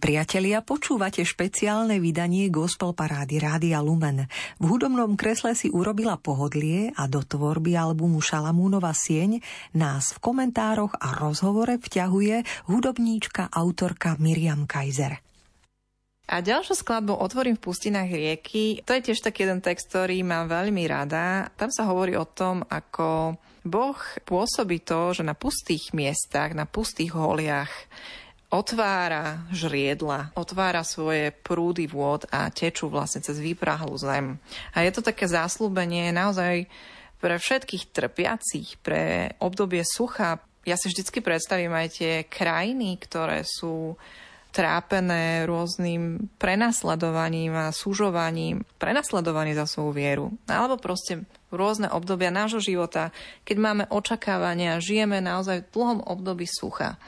[SPEAKER 2] Priatelia, počúvate špeciálne vydanie Gospel Parády Rádia Lumen. V hudobnom kresle si urobila pohodlie a do tvorby albumu Šalamúnova sieň nás v komentároch a rozhovore vťahuje hudobníčka, autorka Miriam Kaiser.
[SPEAKER 4] A ďalšiu skladbu Otvorím v pustinách rieky, to je tiež taký jeden text, ktorý mám veľmi rada. Tam sa hovorí o tom, ako Boh pôsobí to, že na pustých miestach, na pustých holiach otvára žriedla, otvára svoje prúdy vôd a tečú vlastne cez vyprahlú zem. A je to také záslúbenie naozaj pre všetkých trpiacich, pre obdobie sucha. Ja si vždycky predstavím aj tie krajiny, ktoré sú trápené rôznym prenasledovaním a súžovaním, prenasledovaní za svoju vieru. Alebo proste rôzne obdobia nášho života, keď máme očakávania, žijeme naozaj v dlhom období sucha.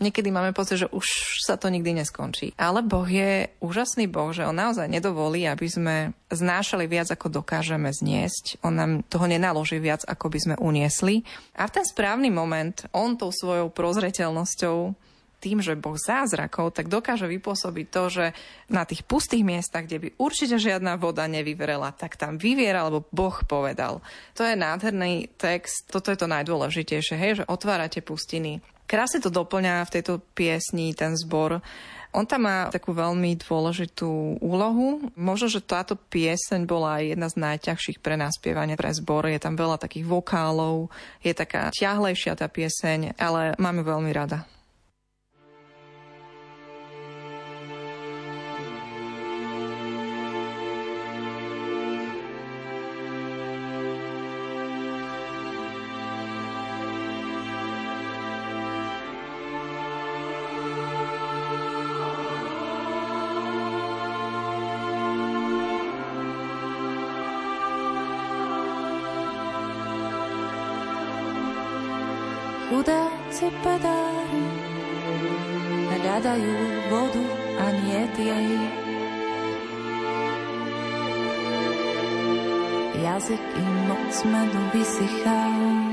[SPEAKER 4] Niekedy máme pocit, že už sa to nikdy neskončí. Ale Boh je úžasný Boh, že On naozaj nedovolí, aby sme znášali viac, ako dokážeme zniesť. On nám toho nenaloží viac, ako by sme uniesli. A v ten správny moment On tou svojou prozreteľnosťou tým, že Boh zázrakov, tak dokáže vypôsobiť to, že na tých pustých miestach, kde by určite žiadna voda nevyverela, tak tam vyviera, alebo Boh povedal. To je nádherný text, toto je to najdôležitejšie, hej, že otvárate pustiny. Krásne to doplňa v tejto piesni ten zbor. On tam má takú veľmi dôležitú úlohu. Možno, že táto pieseň bola jedna z najťažších pre naspievanie pre zbor. Je tam veľa takých vokálov, je taká ťahlejšia tá pieseň, ale máme veľmi rada.
[SPEAKER 5] Hľadajú vodu a nie jej. Jazyk im moc medu vysychá.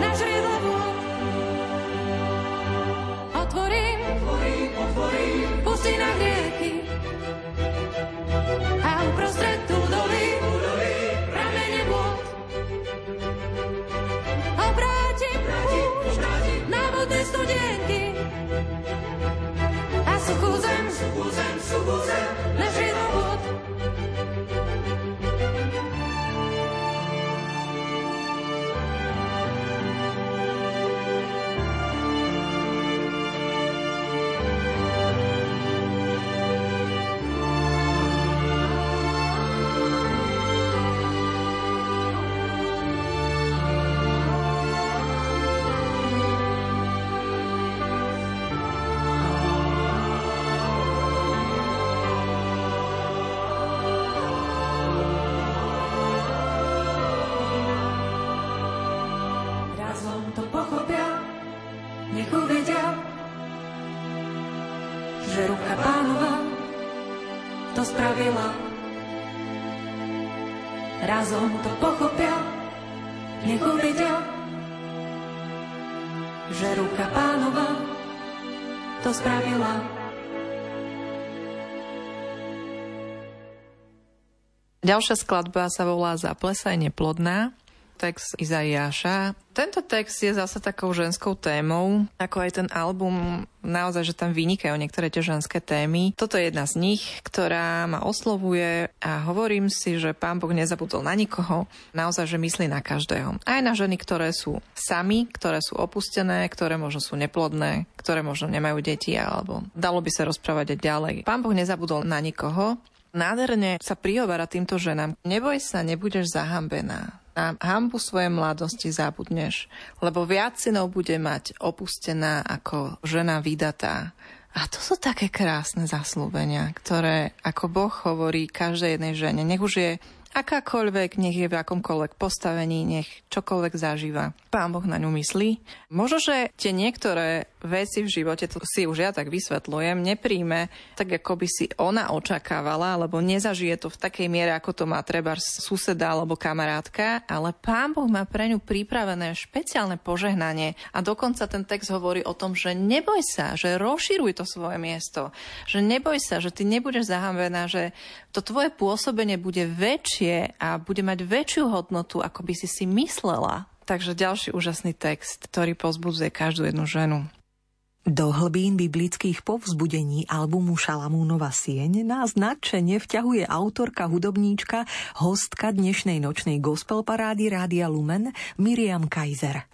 [SPEAKER 6] Наш
[SPEAKER 5] рядок to spravila.
[SPEAKER 4] Ďalšia skladba sa volá Zaplesaj neplodná text Izaiáša. Tento text je zase takou ženskou témou, ako aj ten album, naozaj, že tam vynikajú niektoré tie ženské témy. Toto je jedna z nich, ktorá ma oslovuje a hovorím si, že pán Boh nezabudol na nikoho, naozaj, že myslí na každého. Aj na ženy, ktoré sú sami, ktoré sú opustené, ktoré možno sú neplodné, ktoré možno nemajú deti, alebo dalo by sa rozprávať aj ďalej. Pán Boh nezabudol na nikoho, Nádherne sa prihovára týmto ženám. Neboj sa, nebudeš zahambená na hambu svojej mladosti zabudneš, lebo viac synov bude mať opustená ako žena vydatá A to sú také krásne zaslúbenia, ktoré, ako Boh hovorí každej jednej žene, nech už je akákoľvek, nech je v akomkoľvek postavení, nech čokoľvek zažíva. Pán Boh na ňu myslí. Možno, že tie niektoré veci v živote, to si už ja tak vysvetľujem, nepríjme tak, ako by si ona očakávala, alebo nezažije to v takej miere, ako to má treba suseda alebo kamarátka, ale Pán Boh má pre ňu pripravené špeciálne požehnanie a dokonca ten text hovorí o tom, že neboj sa, že rozširuj to svoje miesto, že neboj sa, že ty nebudeš zahambená, že to tvoje pôsobenie bude väčšie a bude mať väčšiu hodnotu, ako by si si myslela. Takže ďalší úžasný text, ktorý pozbudzuje každú jednu ženu.
[SPEAKER 2] Do hlbín biblických povzbudení albumu Šalamúnova sieň nás nadšene vťahuje autorka, hudobníčka, hostka dnešnej nočnej gospel parády Rádia Lumen Miriam Kaiser.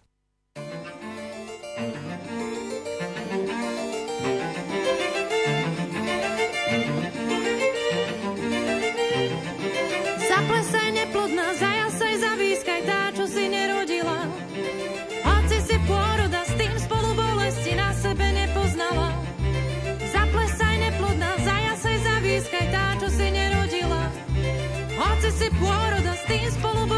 [SPEAKER 5] se può da stin spalom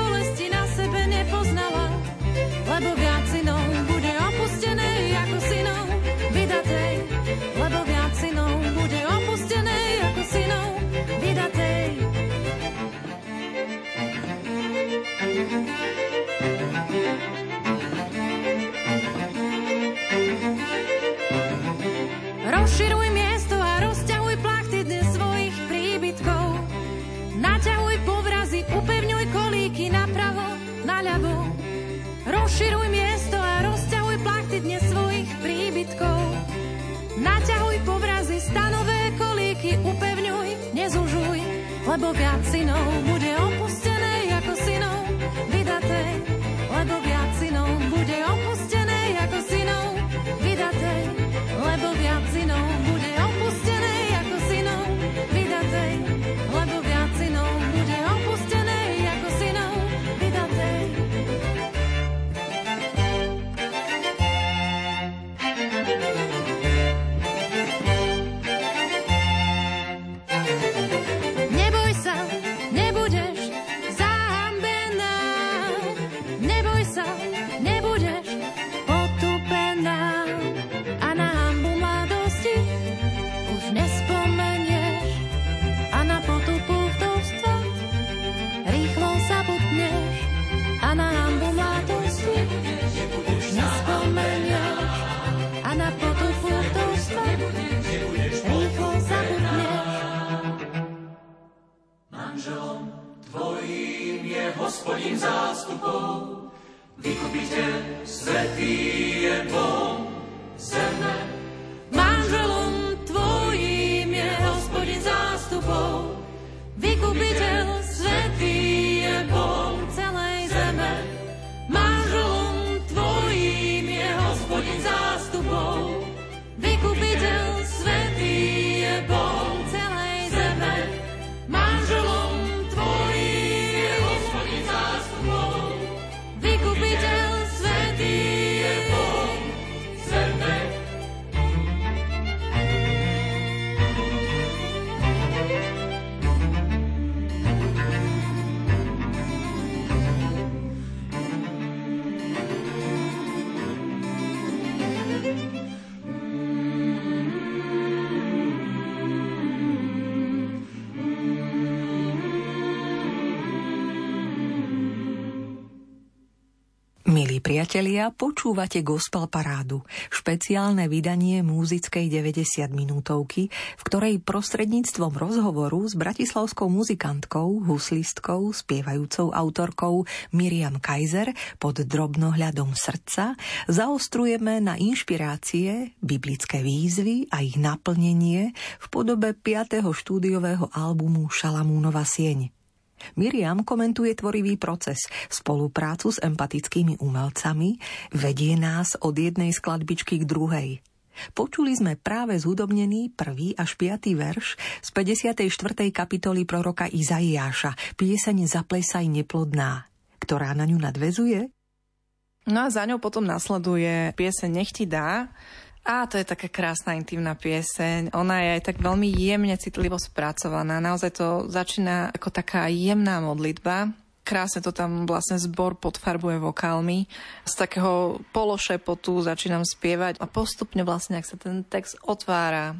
[SPEAKER 5] lebo viac synov bude opustené
[SPEAKER 2] priatelia, počúvate Gospel Parádu, špeciálne vydanie múzickej 90 minútovky, v ktorej prostredníctvom rozhovoru s bratislavskou muzikantkou, huslistkou, spievajúcou autorkou Miriam Kaiser pod drobnohľadom srdca zaostrujeme na inšpirácie, biblické výzvy a ich naplnenie v podobe 5. štúdiového albumu Šalamúnova sieň. Miriam komentuje tvorivý proces, spoluprácu s empatickými umelcami, vedie nás od jednej skladbičky k druhej. Počuli sme práve zhudobnený prvý až piatý verš z 54. kapitoly proroka Izaiáša, pieseň Zaplesaj neplodná, ktorá na ňu nadvezuje?
[SPEAKER 4] No a za ňou potom nasleduje pieseň Nech ti dá, Á, to je taká krásna intimná pieseň. Ona je aj tak veľmi jemne citlivo spracovaná. Naozaj to začína ako taká jemná modlitba. Krásne to tam vlastne zbor podfarbuje vokálmi. Z takého pološepotu začínam spievať a postupne vlastne, ak sa ten text otvára,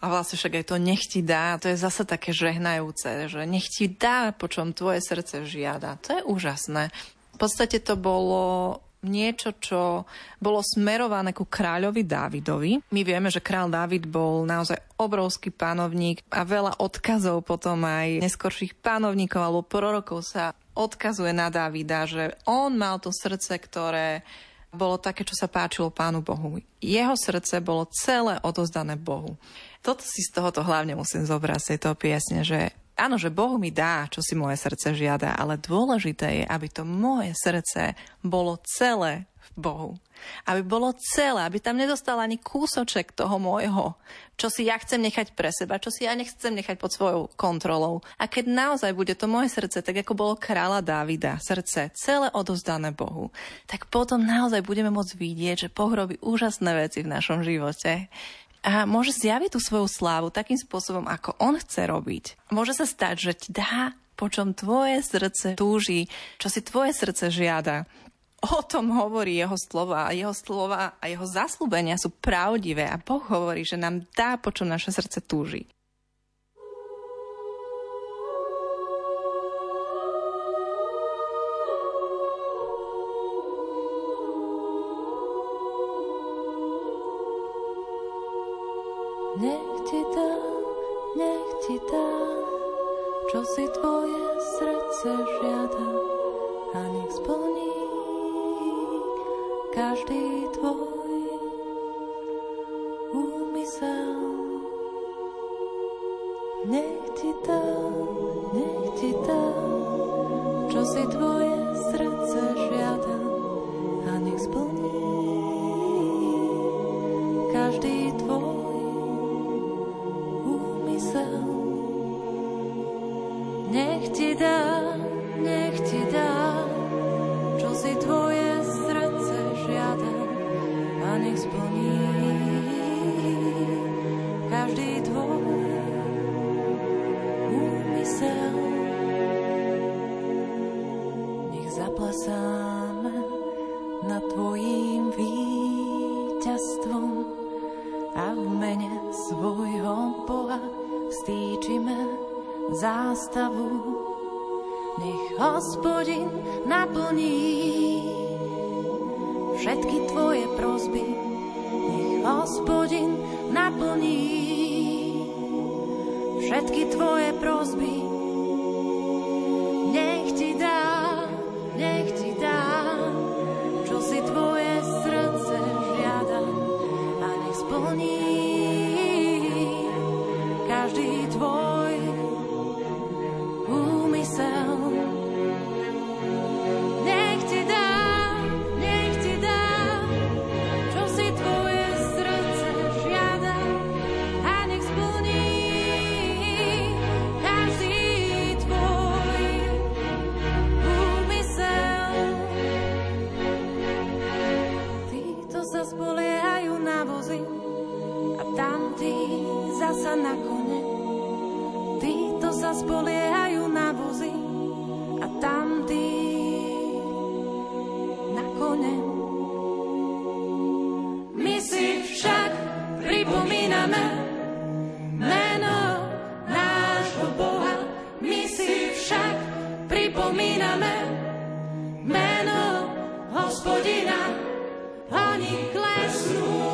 [SPEAKER 4] a vlastne však aj to nech ti dá, to je zase také žehnajúce, že nech ti dá, po čom tvoje srdce žiada. To je úžasné. V podstate to bolo niečo, čo bolo smerované ku kráľovi Dávidovi. My vieme, že kráľ Dávid bol naozaj obrovský panovník a veľa odkazov potom aj neskorších panovníkov alebo prorokov sa odkazuje na Davida, že on mal to srdce, ktoré bolo také, čo sa páčilo Pánu Bohu. Jeho srdce bolo celé odozdané Bohu. Toto si z tohoto hlavne musím zobrať z tejto piesne, že áno, že Boh mi dá, čo si moje srdce žiada, ale dôležité je, aby to moje srdce bolo celé v Bohu. Aby bolo celé, aby tam nedostal ani kúsoček toho môjho, čo si ja chcem nechať pre seba, čo si ja nechcem nechať pod svojou kontrolou. A keď naozaj bude to moje srdce, tak ako bolo kráľa Dávida, srdce celé odozdané Bohu, tak potom naozaj budeme môcť vidieť, že Boh robí úžasné veci v našom živote a môže zjaviť tú svoju slávu takým spôsobom, ako on chce robiť. Môže sa stať, že ti dá, po čom tvoje srdce túži, čo si tvoje srdce žiada. O tom hovorí jeho slova a jeho slova a jeho zaslúbenia sú pravdivé a Boh hovorí, že nám dá, po čom naše srdce túži.
[SPEAKER 5] Oni klesnú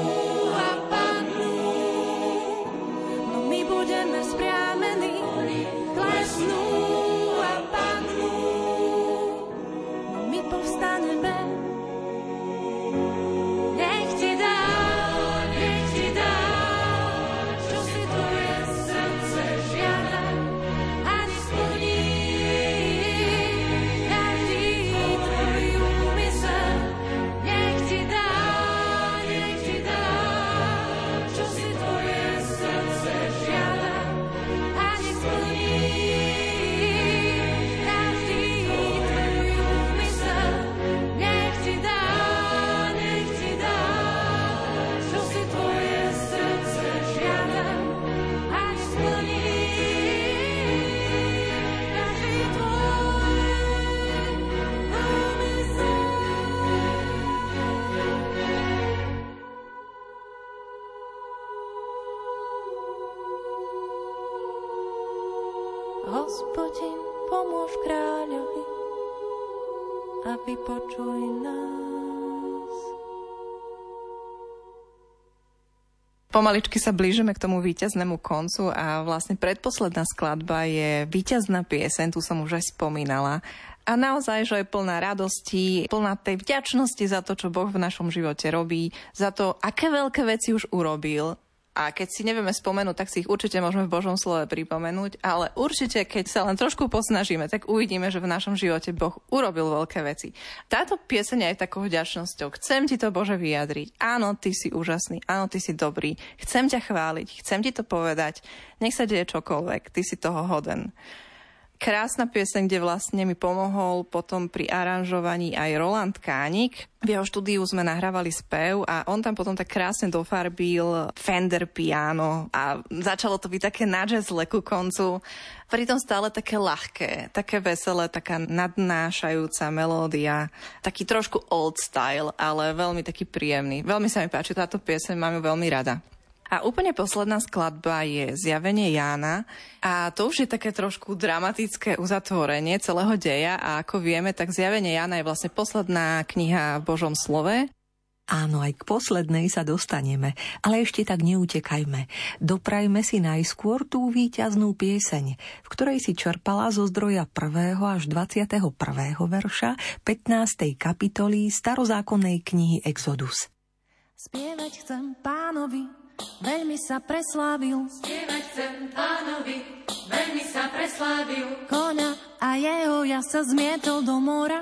[SPEAKER 4] Pomaličky sa blížime k tomu víťaznému koncu a vlastne predposledná skladba je víťazná pieseň, tu som už aj spomínala. A naozaj, že je plná radosti, plná tej vďačnosti za to, čo Boh v našom živote robí, za to, aké veľké veci už urobil, a keď si nevieme spomenúť, tak si ich určite môžeme v Božom slove pripomenúť, ale určite, keď sa len trošku posnažíme, tak uvidíme, že v našom živote Boh urobil veľké veci. Táto pieseň je takou vďačnosťou. Chcem ti to, Bože, vyjadriť. Áno, ty si úžasný, áno, ty si dobrý. Chcem ťa chváliť, chcem ti to povedať. Nech sa deje čokoľvek, ty si toho hoden krásna pieseň, kde vlastne mi pomohol potom pri aranžovaní aj Roland Kánik. V jeho štúdiu sme nahrávali spev a on tam potom tak krásne dofarbil Fender piano a začalo to byť také na jazzle ku koncu. Pritom stále také ľahké, také veselé, taká nadnášajúca melódia, taký trošku old style, ale veľmi taký príjemný. Veľmi sa mi páči táto pieseň, mám ju veľmi rada. A úplne posledná skladba je Zjavenie Jána a to už je také trošku dramatické uzatvorenie celého deja a ako vieme, tak Zjavenie Jána je vlastne posledná kniha v Božom slove.
[SPEAKER 2] Áno, aj k poslednej sa dostaneme, ale ešte tak neutekajme. Doprajme si najskôr tú víťaznú pieseň, v ktorej si čerpala zo zdroja 1. až 21. verša 15. kapitoly starozákonnej knihy Exodus.
[SPEAKER 5] Spievať chcem pánovi, veľmi sa preslávil.
[SPEAKER 6] Spievať chcem pánovi, veľmi sa preslávil.
[SPEAKER 5] Koňa a jeho ja sa zmietol do mora.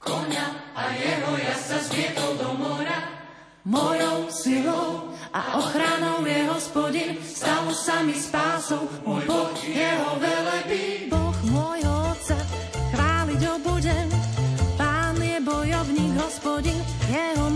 [SPEAKER 6] Koňa a jeho ja sa zmietol do mora.
[SPEAKER 5] Mojou silou a ochranou je hospodin, stalo sa mi spásou, môj Boh jeho velebí. Boh môjho otca, chváliť ho budem, Pán je bojovník, hospodin, jeho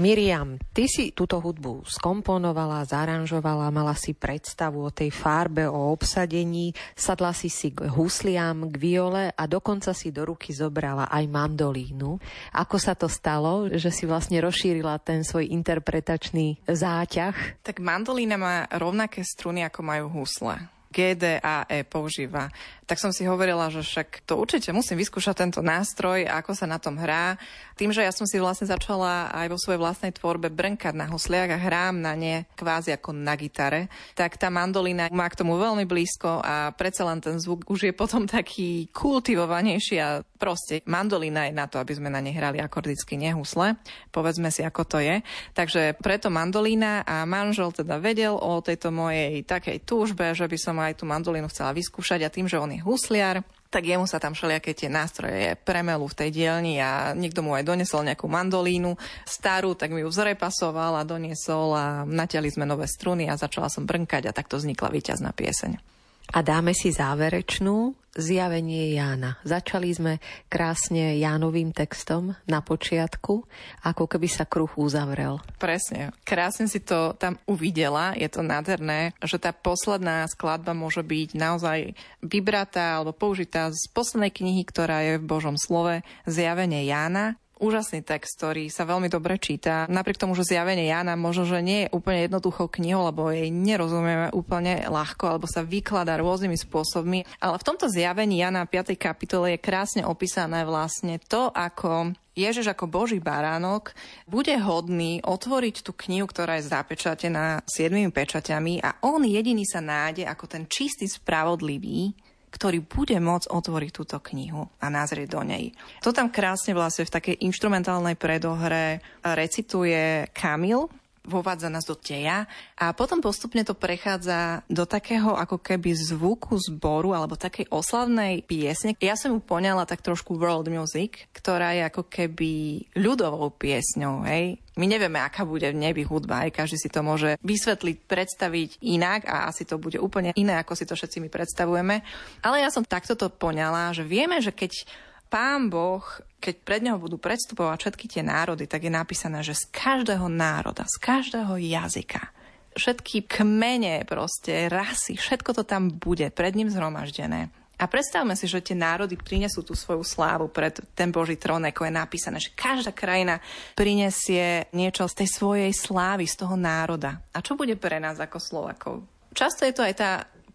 [SPEAKER 3] Miriam, ty si túto hudbu skomponovala, zaranžovala, mala si predstavu o tej farbe, o obsadení, sadla si si k husliam, k viole a dokonca si do ruky zobrala aj mandolínu. Ako sa to stalo, že si vlastne rozšírila ten svoj interpretačný záťah?
[SPEAKER 4] Tak mandolína má rovnaké struny, ako majú husle. G, D, A, E používa tak som si hovorila, že však to určite musím vyskúšať tento nástroj, ako sa na tom hrá. Tým, že ja som si vlastne začala aj vo svojej vlastnej tvorbe brnkať na hosliach a hrám na ne kvázi ako na gitare, tak tá mandolina má k tomu veľmi blízko a predsa len ten zvuk už je potom taký kultivovanejší a proste mandolina je na to, aby sme na ne hrali akordicky, nehusle. Povedzme si, ako to je. Takže preto mandolina a manžel teda vedel o tejto mojej takej túžbe, že by som aj tú mandolinu chcela vyskúšať a tým, že on husliar, tak jemu sa tam všelijaké tie nástroje premelú v tej dielni a niekto mu aj donesol nejakú mandolínu starú, tak mi ju zrepasoval a doniesol a natiali sme nové struny a začala som brnkať a takto vznikla víťazná pieseň.
[SPEAKER 3] A dáme si záverečnú zjavenie Jána. Začali sme krásne Jánovým textom na počiatku, ako keby sa kruh uzavrel.
[SPEAKER 4] Presne. Krásne si to tam uvidela. Je to nádherné, že tá posledná skladba môže byť naozaj vybratá alebo použitá z poslednej knihy, ktorá je v Božom slove Zjavenie Jána úžasný text, ktorý sa veľmi dobre číta. Napriek tomu, že zjavenie Jana možno, že nie je úplne jednoduchou knihou, lebo jej nerozumieme úplne ľahko, alebo sa vykladá rôznymi spôsobmi. Ale v tomto zjavení Jana 5. kapitole je krásne opísané vlastne to, ako Ježiš ako Boží baránok bude hodný otvoriť tú knihu, ktorá je zapečatená siedmými pečaťami a on jediný sa nájde ako ten čistý, spravodlivý, ktorý bude môcť otvoriť túto knihu a nazrieť do nej. To tam krásne vlastne v takej instrumentálnej predohre recituje Kamil, vovádza nás do teja a potom postupne to prechádza do takého ako keby zvuku zboru alebo takej oslavnej piesne. Ja som ju poňala tak trošku world music, ktorá je ako keby ľudovou piesňou, hej. My nevieme, aká bude v nebi hudba, aj každý si to môže vysvetliť, predstaviť inak a asi to bude úplne iné, ako si to všetci my predstavujeme. Ale ja som takto to poňala, že vieme, že keď pán Boh, keď pred neho budú predstupovať všetky tie národy, tak je napísané, že z každého národa, z každého jazyka, všetky kmene, proste rasy, všetko to tam bude pred ním zhromaždené. A predstavme si, že tie národy prinesú tú svoju slávu pred ten Boží trón, ako je napísané, že každá krajina prinesie niečo z tej svojej slávy, z toho národa. A čo bude pre nás ako Slovakov? Často je to aj tá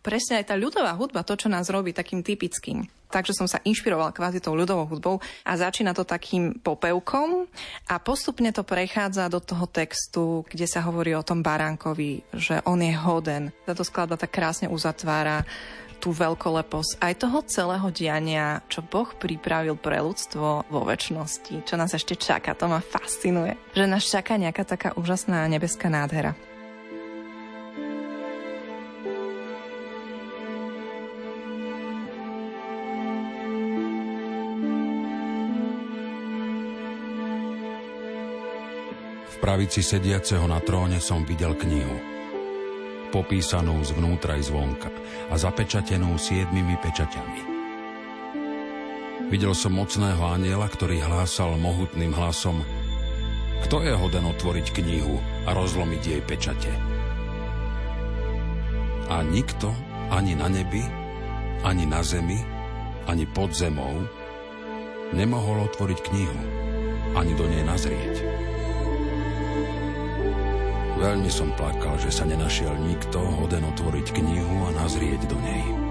[SPEAKER 4] presne aj tá ľudová hudba, to, čo nás robí takým typickým. Takže som sa inšpiroval kvázi tou ľudovou hudbou a začína to takým popevkom a postupne to prechádza do toho textu, kde sa hovorí o tom baránkovi, že on je hoden. Táto skladba tak krásne uzatvára tú veľkoleposť aj toho celého diania, čo Boh pripravil pre ľudstvo vo väčšnosti, čo nás ešte čaká. To ma fascinuje, že nás čaká nejaká taká úžasná nebeská nádhera.
[SPEAKER 1] Pravici sediaceho na tróne som videl knihu. Popísanú zvnútra i zvonka a zapečatenú siedmimi pečaťami. Videl som mocného aniela, ktorý hlásal mohutným hlasom Kto je hoden otvoriť knihu a rozlomiť jej pečate? A nikto, ani na nebi, ani na zemi, ani pod zemou, nemohol otvoriť knihu, ani do nej nazrieť. Veľmi som plakal, že sa nenašiel nikto hoden otvoriť knihu a nazrieť do nej.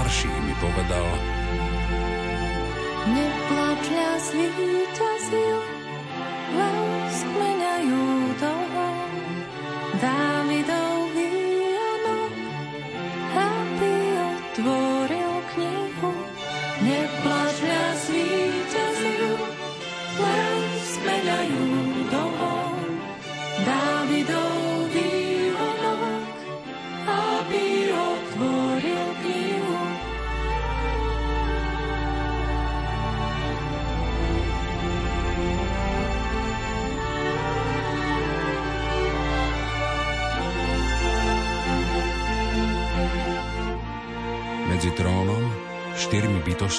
[SPEAKER 1] Starších mi povedal.
[SPEAKER 5] Neplač, ľas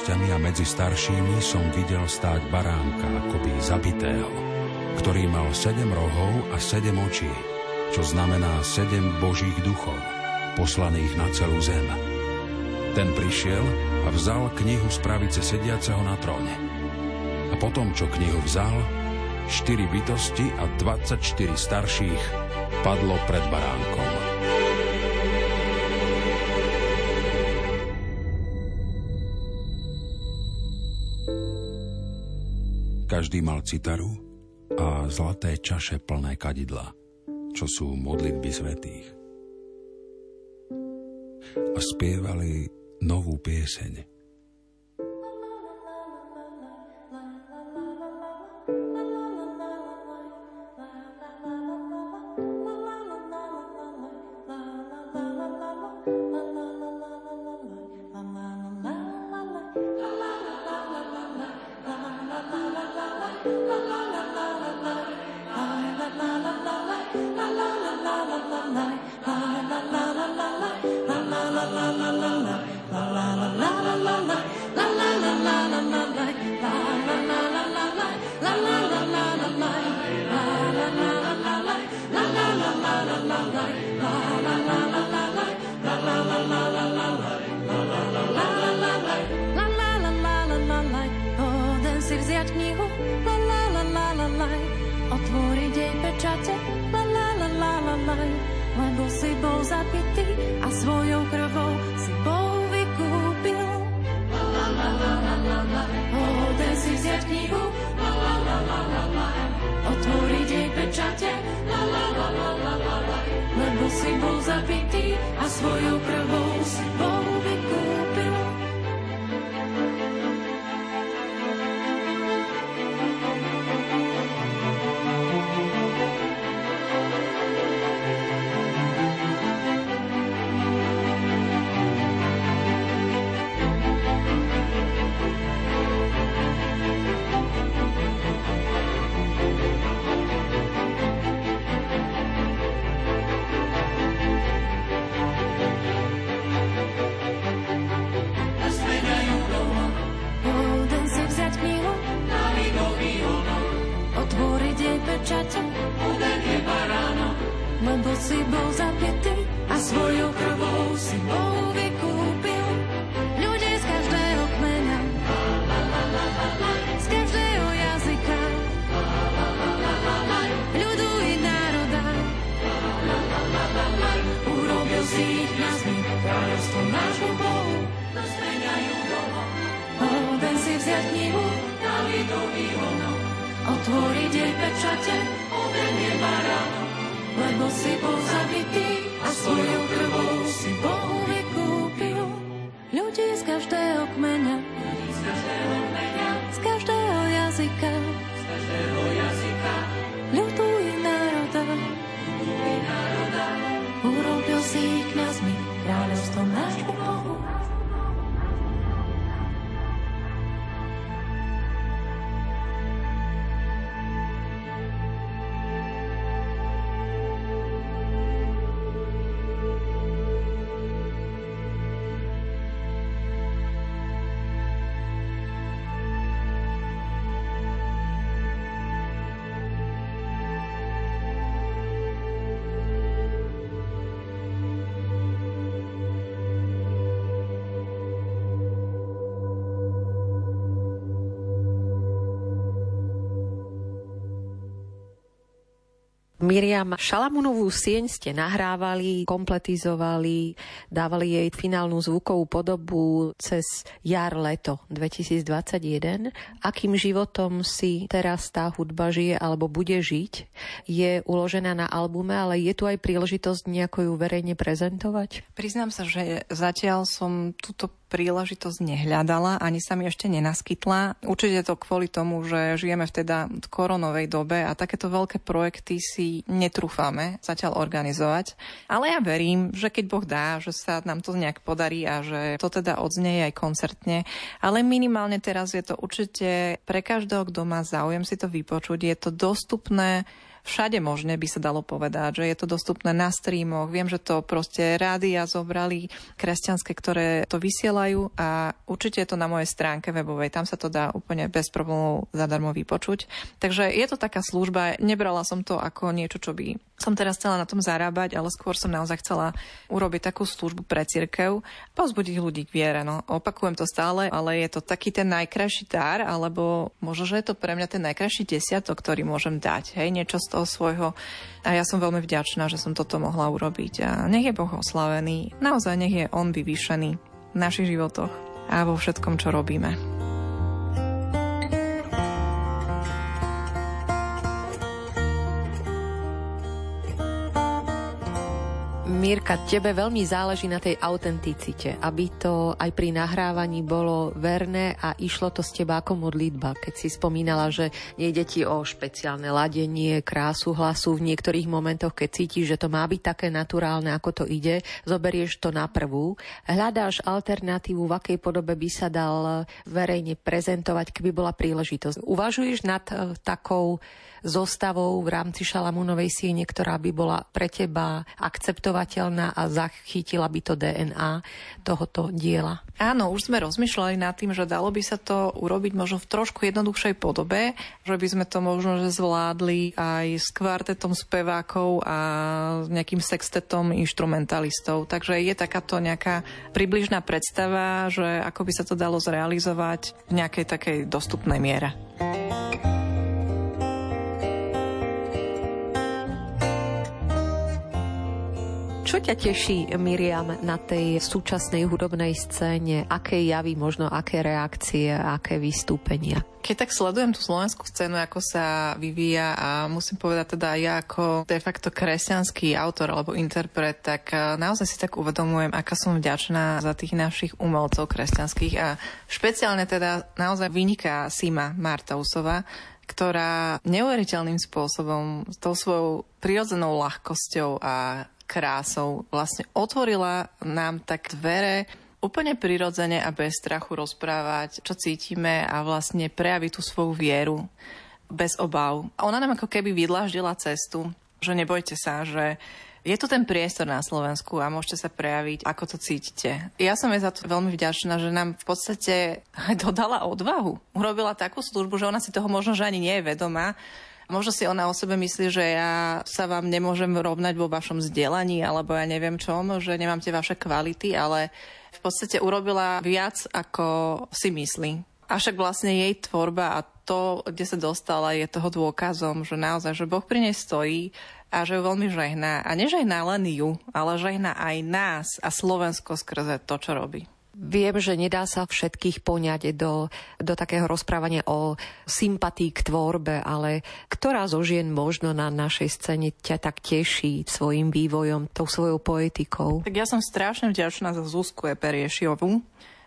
[SPEAKER 5] bytostiami a medzi staršími som videl stáť baránka, akoby zabitého, ktorý mal sedem rohov a sedem očí, čo znamená sedem božích duchov, poslaných na celú zem. Ten prišiel a vzal knihu z pravice sediaceho na tróne. A potom, čo knihu vzal, štyri bytosti a 24 starších padlo pred baránkom. Každý mal citaru a zlaté čaše plné kadidla, čo sú modlitby svetých. A spievali novú pieseň. si vziať knihu, la la la la la la, otvoriť jej pečate, la la la la a svojou krvou si bol vykúpil. La la knihu, la la otvoriť jej pečate, la la la la la la la. Lebo si bol zabitý a svojou krvou si Bohu vykúpil kde pečate, uderie barána. Lebo si bol zapitý a svojou krvou si bol vykúpil. Ľudí z každého kmeňa, z každého jazyka, ľudu i národa. Urobil si ich na smích, kráľovstvom nášmu Bohu, to zmeňajú doma, Oden si vziať knihu, na vidu i ono otvoriť jej pečate, ovenie barán, lebo si bol zabitý a svojou krvou si Bohu vykúpil. Ľudí z každého kmeňa, z každého kmeňa, z každého jazyka, z každého jazyka, ľudu i národa, ľudu i národa, urobil si ich kniazmi, kráľovstvom nášmu Bohu.
[SPEAKER 3] Miriam Šalamunovú sieň ste nahrávali, kompletizovali, dávali jej finálnu zvukovú podobu cez jar, leto 2021. Akým životom si teraz tá hudba žije alebo bude žiť? Je uložená na albume, ale je tu aj príležitosť nejako ju verejne prezentovať?
[SPEAKER 4] Priznám sa, že zatiaľ som túto príležitosť nehľadala, ani sa mi ešte nenaskytla. Určite to kvôli tomu, že žijeme v teda koronovej dobe a takéto veľké projekty si netrúfame zatiaľ organizovať. Ale ja verím, že keď Boh dá, že sa nám to nejak podarí a že to teda odznie aj koncertne. Ale minimálne teraz je to určite pre každého, kto má záujem si to vypočuť. Je to dostupné všade možne by sa dalo povedať, že je to dostupné na streamoch. Viem, že to proste rádia zobrali kresťanské, ktoré to vysielajú a určite je to na mojej stránke webovej. Tam sa to dá úplne bez problémov zadarmo vypočuť. Takže je to taká služba. Nebrala som to ako niečo, čo by som teraz chcela na tom zarábať, ale skôr som naozaj chcela urobiť takú službu pre cirkev, pozbudiť ľudí k viere. No, opakujem to stále, ale je to taký ten najkrajší dar, alebo možno, že je to pre mňa ten najkrajší desiatok, ktorý môžem dať. Hej, niečo z toho svojho. A ja som veľmi vďačná, že som toto mohla urobiť. A nech je Boh oslavený. Naozaj nech je On vyvýšený v našich životoch a vo všetkom, čo robíme.
[SPEAKER 3] Mirka, tebe veľmi záleží na tej autenticite, aby to aj pri nahrávaní bolo verné a išlo to z teba ako modlitba. Keď si spomínala, že nejde ti o špeciálne ladenie, krásu hlasu, v niektorých momentoch, keď cítiš, že to má byť také naturálne, ako to ide, zoberieš to na prvú. Hľadáš alternatívu, v akej podobe by sa dal verejne prezentovať, keby bola príležitosť. Uvažuješ nad uh, takou zostavou v rámci Šalamúnovej siene, ktorá by bola pre teba akceptovateľná a zachytila by to DNA tohoto diela?
[SPEAKER 4] Áno, už sme rozmýšľali nad tým, že dalo by sa to urobiť možno v trošku jednoduchšej podobe, že by sme to možno že zvládli aj s kvartetom spevákov a nejakým sextetom instrumentalistov. Takže je takáto nejaká približná predstava, že ako by sa to dalo zrealizovať v nejakej takej dostupnej miere.
[SPEAKER 3] Čo ťa teší, Miriam, na tej súčasnej hudobnej scéne? Aké javy, možno aké reakcie, aké vystúpenia?
[SPEAKER 4] Keď tak sledujem tú slovenskú scénu, ako sa vyvíja a musím povedať teda ja ako de facto kresťanský autor alebo interpret, tak eh, naozaj si tak uvedomujem, aká som vďačná za tých našich umelcov kresťanských a špeciálne teda naozaj vyniká Sima Martausova, ktorá neuveriteľným spôsobom s tou svojou prirodzenou ľahkosťou a krásou vlastne otvorila nám tak dvere úplne prirodzene a bez strachu rozprávať, čo cítime a vlastne prejaviť tú svoju vieru bez obav. Ona nám ako keby vydláždila cestu, že nebojte sa, že je tu ten priestor na Slovensku a môžete sa prejaviť, ako to cítite. Ja som jej za to veľmi vďačná, že nám v podstate <laughs> dodala odvahu. Urobila takú službu, že ona si toho možno, že ani nie je vedomá, Možno si ona o sebe myslí, že ja sa vám nemôžem rovnať vo vašom vzdelaní, alebo ja neviem čom, že nemám tie vaše kvality, ale v podstate urobila viac, ako si myslí. A však vlastne jej tvorba a to, kde sa dostala, je toho dôkazom, že naozaj, že Boh pri nej stojí a že ju veľmi žehná. A nežehná len ju, ale žehná aj nás a Slovensko skrze to, čo robí.
[SPEAKER 3] Viem, že nedá sa všetkých poňať do, do takého rozprávania o sympatí k tvorbe, ale ktorá zo žien možno na našej scéne ťa tak teší svojim vývojom, tou svojou poetikou?
[SPEAKER 4] Tak ja som strašne vďačná za Zuzku Eperiešiovú,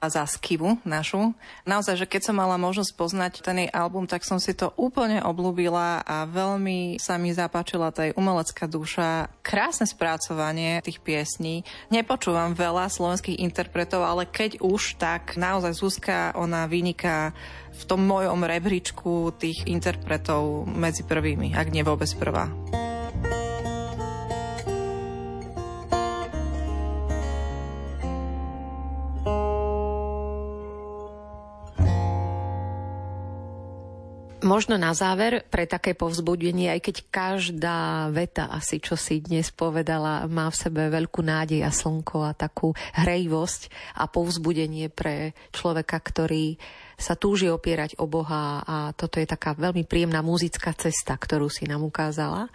[SPEAKER 4] za Skivu našu. Naozaj, že keď som mala možnosť poznať ten jej album, tak som si to úplne oblúbila a veľmi sa mi zapáčila tá umelecká duša. Krásne spracovanie tých piesní. Nepočúvam veľa slovenských interpretov, ale keď už, tak naozaj Zuzka, ona vyniká v tom mojom rebríčku tých interpretov medzi prvými, ak nie vôbec prvá.
[SPEAKER 3] Možno na záver, pre také povzbudenie, aj keď každá veta asi, čo si dnes povedala, má v sebe veľkú nádej a slnko a takú hrejivosť a povzbudenie pre človeka, ktorý sa túži opierať o Boha a toto je taká veľmi príjemná muzická cesta, ktorú si nám ukázala.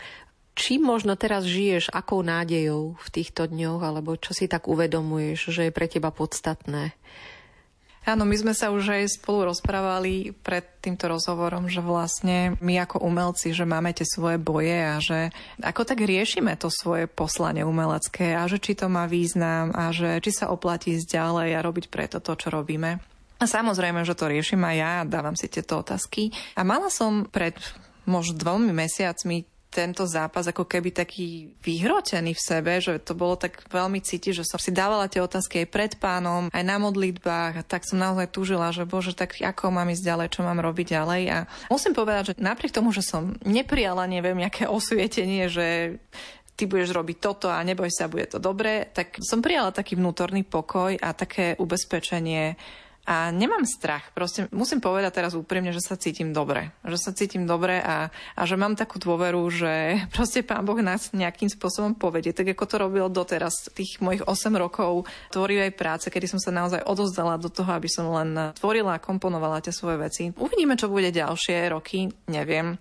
[SPEAKER 3] Čím možno teraz žiješ, akou nádejou v týchto dňoch, alebo čo si tak uvedomuješ, že je pre teba podstatné?
[SPEAKER 4] Áno, my sme sa už aj spolu rozprávali pred týmto rozhovorom, že vlastne my ako umelci, že máme tie svoje boje a že ako tak riešime to svoje poslanie umelecké a že či to má význam a že či sa oplatí ísť ďalej a robiť preto to, čo robíme. A samozrejme, že to riešim aj ja, dávam si tieto otázky. A mala som pred možno dvomi mesiacmi tento zápas ako keby taký vyhrotený v sebe, že to bolo tak veľmi cítiť, že som si dávala tie otázky aj pred pánom, aj na modlitbách a tak som naozaj túžila, že bože, tak ako mám ísť ďalej, čo mám robiť ďalej. A musím povedať, že napriek tomu, že som neprijala neviem, nejaké <laughs> osvietenie, že ty budeš robiť toto a neboj sa, bude to dobré, tak som prijala taký vnútorný pokoj a také ubezpečenie, a nemám strach. Proste musím povedať teraz úprimne, že sa cítim dobre. Že sa cítim dobre a, a že mám takú dôveru, že <laughs> proste Pán Boh nás nejakým spôsobom povedie. Tak ako to robil doteraz, tých mojich 8 rokov tvorivej práce, kedy som sa naozaj odozdala do toho, aby som len tvorila a komponovala tie svoje veci. Uvidíme, čo bude ďalšie roky, neviem.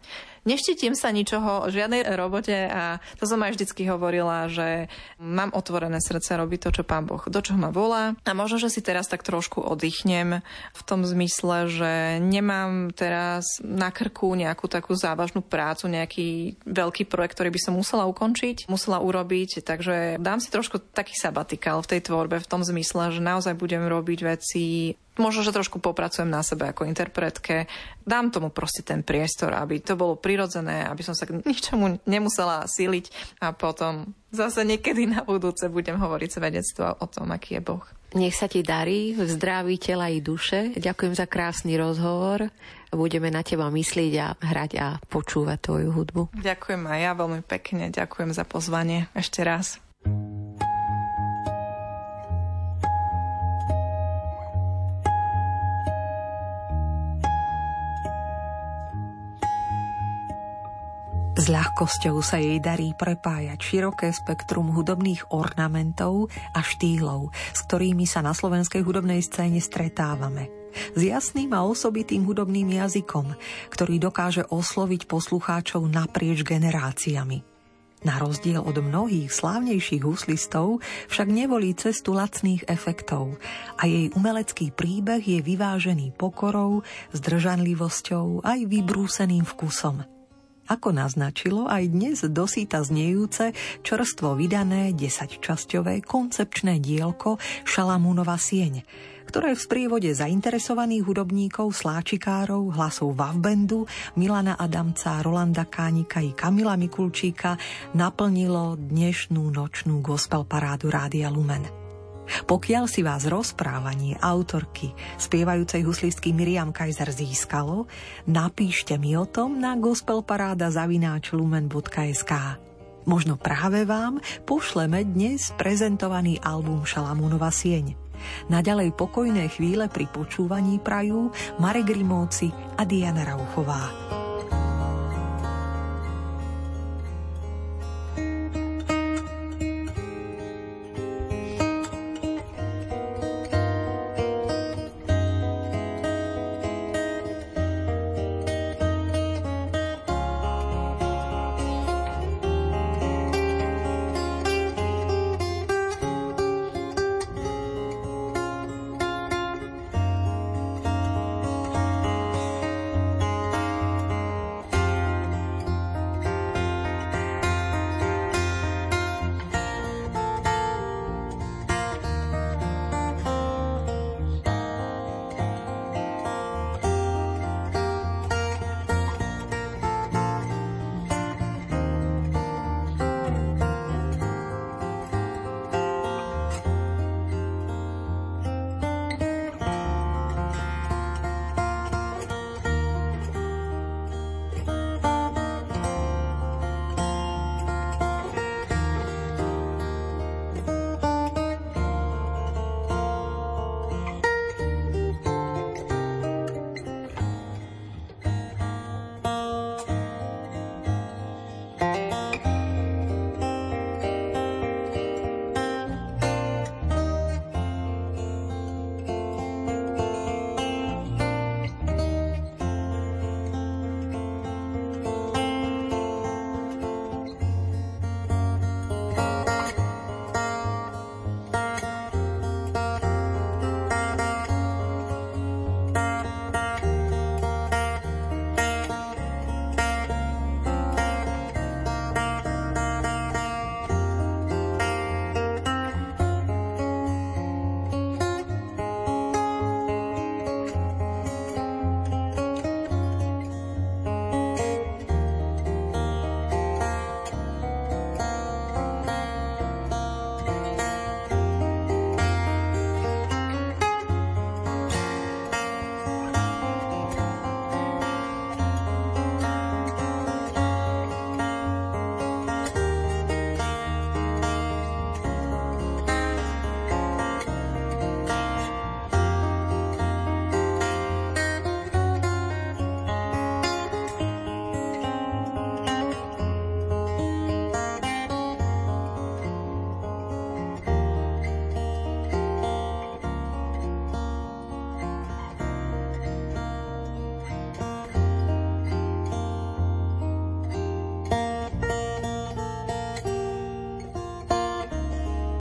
[SPEAKER 4] Neštítim sa ničoho, žiadnej robote a to som aj vždycky hovorila, že mám otvorené srdce robiť to, čo pán Boh, do čoho ma volá. A možno, že si teraz tak trošku oddychnem v tom zmysle, že nemám teraz na krku nejakú takú závažnú prácu, nejaký veľký projekt, ktorý by som musela ukončiť, musela urobiť, takže dám si trošku taký sabatikál v tej tvorbe v tom zmysle, že naozaj budem robiť veci možno, že trošku popracujem na sebe ako interpretke. Dám tomu proste ten priestor, aby to bolo prirodzené, aby som sa k ničomu nemusela síliť a potom zase niekedy na budúce budem hovoriť svedectvo o tom, aký je Boh.
[SPEAKER 3] Nech sa ti darí v zdraví tela i duše. Ďakujem za krásny rozhovor. Budeme na teba myslieť a hrať a počúvať tvoju hudbu.
[SPEAKER 4] Ďakujem aj ja veľmi pekne. Ďakujem za pozvanie ešte raz.
[SPEAKER 2] S ľahkosťou sa jej darí prepájať široké spektrum hudobných ornamentov a štýlov, s ktorými sa na slovenskej hudobnej scéne stretávame. S jasným a osobitým hudobným jazykom, ktorý dokáže osloviť poslucháčov naprieč generáciami. Na rozdiel od mnohých slávnejších huslistov však nevolí cestu lacných efektov a jej umelecký príbeh je vyvážený pokorou, zdržanlivosťou aj vybrúseným vkusom – ako naznačilo aj dnes dosýta znejúce, čerstvo vydané 10-časťové koncepčné dielko Šalamúnova sieň, ktoré v sprievode zainteresovaných hudobníkov, sláčikárov, hlasov Vavbendu, Milana Adamca, Rolanda Kánika i Kamila Mikulčíka naplnilo dnešnú nočnú gospel parádu Rádia Lumen. Pokiaľ si vás rozprávanie autorky spievajúcej huslistky Miriam Kaiser získalo, napíšte mi o tom na gospelparáda.lumen.sk Možno práve vám pošleme dnes prezentovaný album Šalamúnova sieň. Naďalej pokojné chvíle pri počúvaní prajú Marek Grimovci a Diana Rauchová.